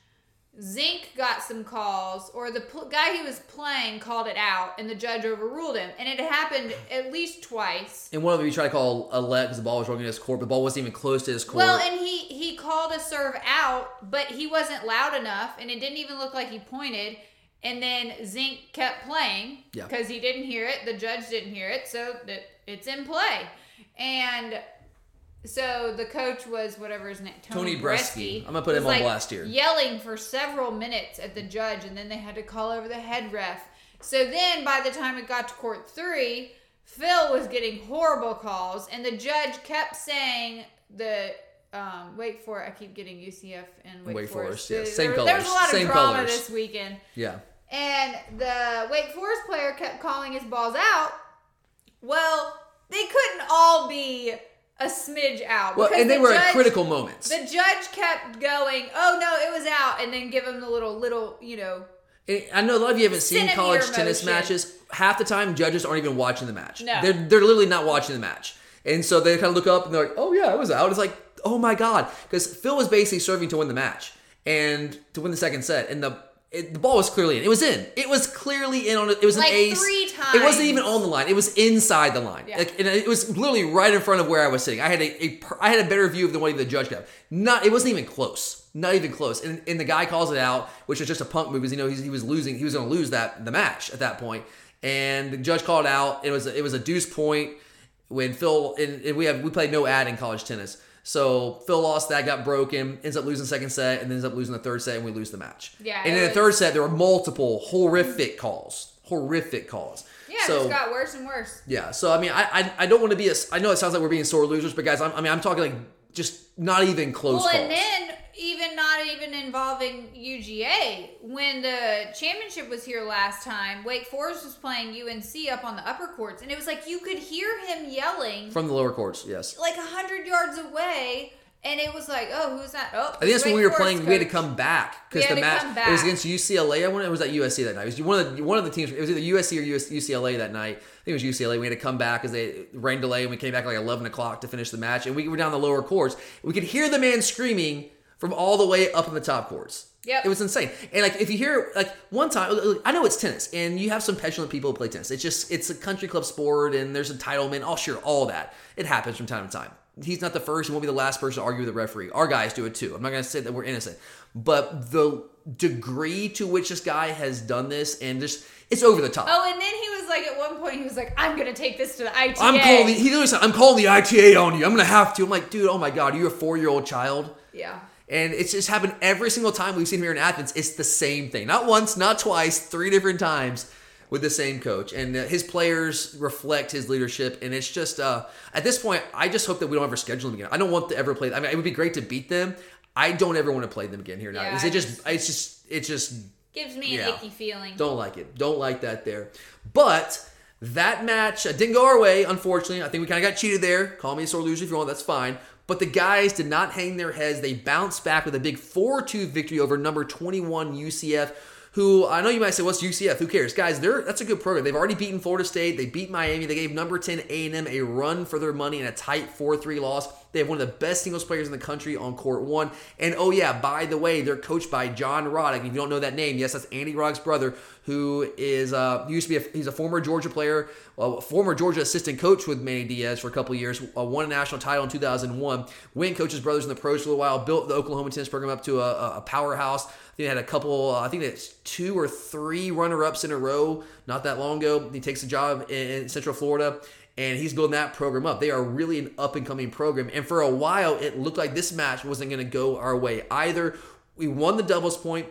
Zink got some calls, or the pl- guy he was playing called it out, and the judge overruled him. And it happened at least twice. And one of them, he tried to call a let because the ball was rolling in his court, but the ball wasn't even close to his court. Well, and he he called a serve out, but he wasn't loud enough, and it didn't even look like he pointed. And then Zink kept playing Yeah. because he didn't hear it. The judge didn't hear it, so that it's in play. And so the coach was whatever his name, Tony, Tony Bresky. I'm gonna put him on like, blast here. Yelling for several minutes at the judge, and then they had to call over the head ref. So then, by the time it got to court three, Phil was getting horrible calls, and the judge kept saying the um, wait for it. I keep getting UCF and Wake, Wake Forest. Forest, yeah, There- same there, There's a lot of same drama colors. this weekend. yeah. And the Wake Forest player kept calling his balls out. Well, they couldn't all be a smidge out. Well, and they the were at critical moments. The judge kept going, "Oh no, it was out," and then give him the little, little, you know. And I know a lot of you haven't seen college tennis motion. matches. Half the time, judges aren't even watching the match. No. They're, they're literally not watching the match. And so they kind of look up and they're like, oh, yeah, it was out. It's like, oh my God. Because Phil was basically serving to win the match and to win the second set. And the it, the ball was clearly in. It was in. It was clearly in on it. It was Like an ace. three It wasn't even on the line. It was inside the line. Yeah. Like, and it was literally right in front of where I was sitting. I had a, a I had a better view of what even the judge got. Not. It wasn't even close. Not even close. And, and the guy calls it out, which was just a punk move because you know he's, he was losing. He was going to lose that the match at that point. And the judge called it out. It was a, it was a deuce point when Phil and, and we have we played no ad in college tennis. So Phil lost that, got broken, ends up losing the second set, and then ends up losing the third set, and we lose the match. Yeah, And it in the third set, there were multiple horrific calls, horrific calls. Yeah, it so, just got worse and worse. yeah, so I mean, I I, I don't want to be a. I know it sounds like we're being sore losers, but guys, I'm, I mean, I'm talking like just not even close Well, calls. and then even not even involving UGA. When the championship was here last time, Wake Forest was playing UNC up on the upper courts, and it was like you could hear him yelling From the lower courts, yes. like a hundred yards away, and it was like, oh, who's that? Oh, I think that's when we were playing. We had to come back because the to match it was against UCLA. I wonder it was at USC that night. It was one of the one of the teams. It was either USC or US, UCLA that night. I think it was UCLA. We had to come back because they rain delay, and we came back like eleven o'clock to finish the match. And we were down the lower courts. We could hear the man screaming from all the way up in the top courts. Yep. It was insane. And like if you hear like one time I know it's tennis and you have some petulant people who play tennis. It's just it's a country club sport and there's entitlement. Oh sure, all that. It happens from time to time. He's not the first and won't be the last person to argue with the referee. Our guys do it too. I'm not gonna say that we're innocent. But the degree to which this guy has done this and just it's over the top. Oh, and then he was like, at one point, he was like, I'm gonna take this to the ITA. I'm calling the, he literally said, I'm calling the ITA on you. I'm gonna have to. I'm like, dude, oh my god, are you a four year old child? Yeah. And it's just happened every single time we've seen him here in Athens. It's the same thing. Not once, not twice, three different times with the same coach. And uh, his players reflect his leadership. And it's just, uh, at this point, I just hope that we don't ever schedule them again. I don't want to ever play. I mean, it would be great to beat them. I don't ever want to play them again here now. Yeah, it just, it's just, it's just Gives me an Yeah. icky feeling. don't like it. Don't like that there. But that match uh, didn't go our way, unfortunately. I think we kind of got cheated there. Call me a sore loser if you want, that's fine. But the guys did not hang their heads. They bounced back with a big 4 2 victory over number 21 UCF. Who I know you might say, "What's UCF? Who cares?" Guys, they're that's a good program. They've already beaten Florida State. They beat Miami. They gave number ten A and M a run for their money in a tight four three loss. They have one of the best singles players in the country on court one. And oh yeah, by the way, they're coached by John Roddick. If you don't know that name, yes, that's Andy Roddick's brother, who is uh, used to be a, he's a former Georgia player, former Georgia assistant coach with Manny Diaz for a couple years. Uh, won a national title in 2001. Went coaches brothers in the pros for a little while. Built the Oklahoma tennis program up to a, a powerhouse. They had a couple. Uh, I think it's two or three runner-ups in a row not that long ago. He takes a job in, in Central Florida and he's building that program up. They are really an up and coming program. And for a while, it looked like this match wasn't going to go our way either. We won the doubles point,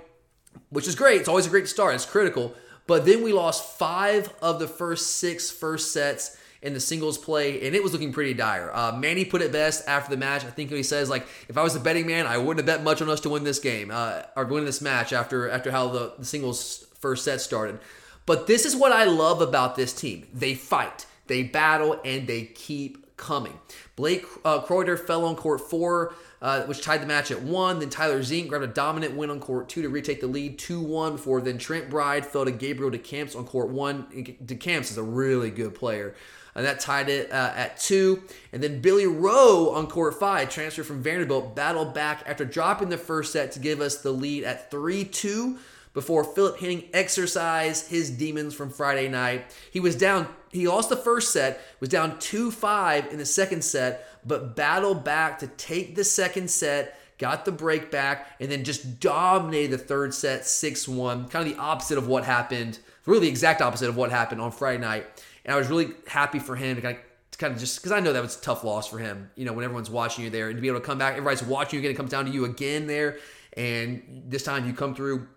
which is great. It's always a great start. It's critical. But then we lost five of the first six first sets in the singles play, and it was looking pretty dire. Uh, Manny put it best after the match. I think he says like, if I was a betting man, I wouldn't have bet much on us to win this game uh, or win this match after after how the, the singles first set started. But this is what I love about this team. They fight, they battle, and they keep coming. Blake uh, Croyder fell on court four uh, which tied the match at one. Then Tyler Zink grabbed a dominant win on court two to retake the lead 2 1 before then Trent Bryde fell to Gabriel DeCamps on court one. DeCamps is a really good player. And that tied it uh, at two. And then Billy Rowe on court five, transfer from Vanderbilt, battled back after dropping the first set to give us the lead at 3 2 before Philip Henning exercised his demons from Friday night. He was down, he lost the first set, was down 2 5 in the second set, but battled back to take the second set, got the break back, and then just dominated the third set 6 1. Kind of the opposite of what happened, really the exact opposite of what happened on Friday night. And I was really happy for him to kind of kind of just because I know that was a tough loss for him. You know, when everyone's watching you there and to be able to come back, everybody's watching you again. It comes down to you again there, and this time you come through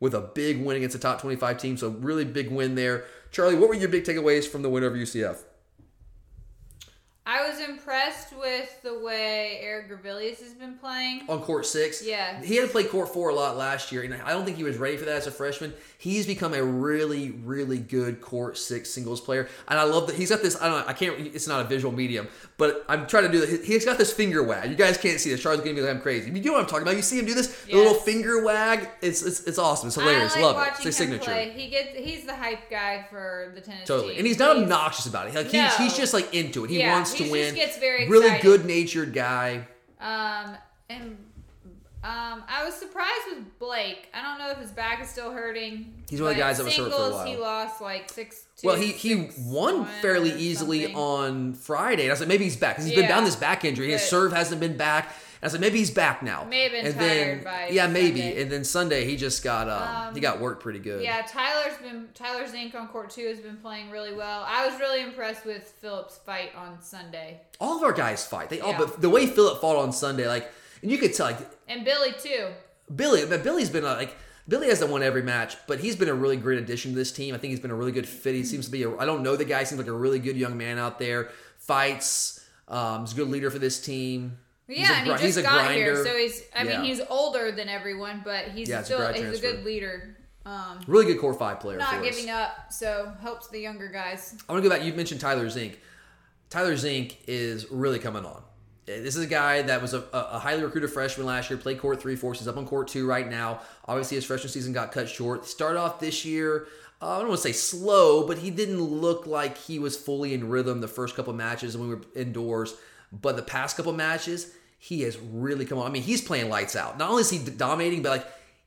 with a big win against a top 25 team. So really big win there. Charlie, what were your big takeaways from the win over UCF? I was impressed with the way Erik Grevelius has been playing. On court six? Yeah. He had to play court four a lot last year, and I don't think he was ready for that as a freshman. He's become a really, really good court six singles player. And I love that he's got this, I don't know, I can't, it's not a visual medium, but I'm trying to do that. He's got this finger wag. You guys can't see this. Charlie's going to be like, I'm crazy. You know what I'm talking about. You see him do this? The little finger wag. It's, it's, it's awesome. It's hilarious. Like love it. It's his signature. play. He gets he's the hype guy for the tennis Totally. team. And he's not obnoxious about it. Like he's, No. he's just like into it. He Yeah, wants to he just win. gets very really good natured guy. Um, and um, I was surprised with Blake. I don't know if his back is still hurting. He's one of the guys that was hurt for a singles, while. He lost like six. Two, Well, he he won fairly easily on Friday. And I was like, maybe he's back. He's been Yeah. down this back injury. His serve hasn't been back. I was like, maybe he's back now. May have been and tired then, by Yeah, maybe. Sunday. And then Sunday he just got um, he got worked pretty good. Yeah, Tyler's been Tyler Zink on court two has been playing really well. I was really impressed with Phillips' fight on Sunday, All of our guys fight. They all Yeah. but the way Philip fought on Sunday, like and you could tell like and Billy too. Billy, but Billy's been uh, like Billy hasn't won every match, but he's been a really great addition to this team. I think he's been a really good fit. He seems to be a I don't know the guy, he seems like a really good young man out there. Fights, um, he's a good leader for this team. Yeah, a and he just he's a got here, grinder. so he's. I Yeah. mean, he's older than everyone, but he's Yeah, a still grad he's a good leader. Um, Really good core five player. not giving us. up, so helps the younger guys. I want to go back. You mentioned Tyler Zink. Tyler Zink is really coming on. This is a guy that was a, a highly recruited freshman last year. Played court three forces up on court two right now. Obviously, his freshman season got cut short. Started off this year. Uh, I don't want to say slow, but he didn't look like he was fully in rhythm the first couple matches when we were indoors. But the past couple matches, he has really come on. I mean, he's playing lights out. Not only is he dominating, but like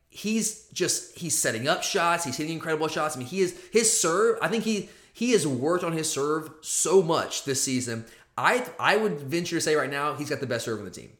he's just he's setting up shots. He's hitting incredible shots. I mean, he is his serve. I think he he has worked on his serve so much this season. I I would venture to say right now he's got the best serve on the team.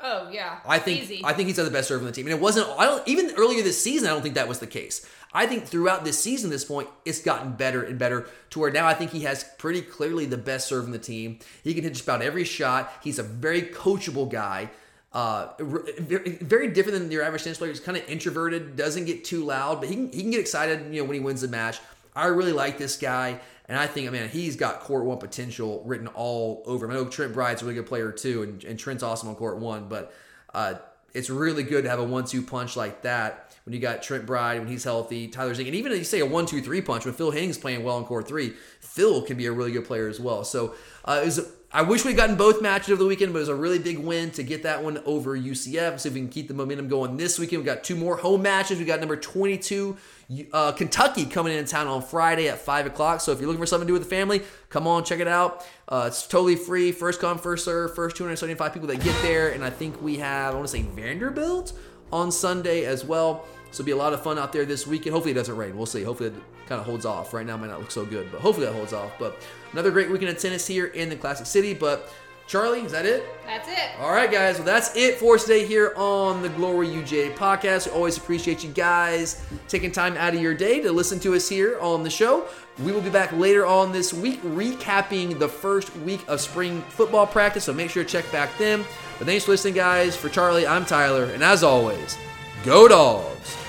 Oh yeah, I think easy. I think he's got the best serve on the team, and it wasn't. I don't even earlier this season. I don't think that was the case. I think throughout this season, this point, it's gotten better and better to where now I think he has pretty clearly the best serve in the team. He can hit just about every shot. He's a very coachable guy. Uh, very, different than your average tennis player. He's kind of introverted, doesn't get too loud, but he can, he can get excited. You know when he wins the match. I really like this guy, and I think, man, he's got court one potential written all over him. I know Trent Bryde's a really good player too, and, and Trent's awesome on court one, but uh, it's really good to have a one-two punch like that when you got Trent Bryde when he's healthy, Tyler Zink, and even if you say a one-two-three punch when Phil Henning's playing well in core three, Phil can be a really good player as well. So uh, was. I wish we'd gotten both matches of the weekend, but it was a really big win to get that one over UCF. See if we can keep the momentum going this weekend. We've got two more home matches. We got number 22, uh, Kentucky, coming in town on Friday at 5 o'clock. So if you're looking for something to do with the family, come on, check it out. Uh, it's totally free. First come, first serve. First 275 people that get there. And I think we have, I want to say Vanderbilt on Sunday as well. So it'll be a lot of fun out there this weekend. Hopefully it doesn't rain. We'll see. Hopefully it kind of holds off. Right now it might not look so good, but hopefully that holds off. But another great weekend of tennis here in the Classic City. But Charlie, is that it? That's it. All right, guys. Well, that's it for today here on the Glory UJ podcast. We always appreciate you guys taking time out of your day to listen to us here on the show. We will be back later on this week recapping the first week of spring football practice, so make sure to check back then. But thanks for listening, guys. For Charlie, I'm Tyler, and as always, go dogs.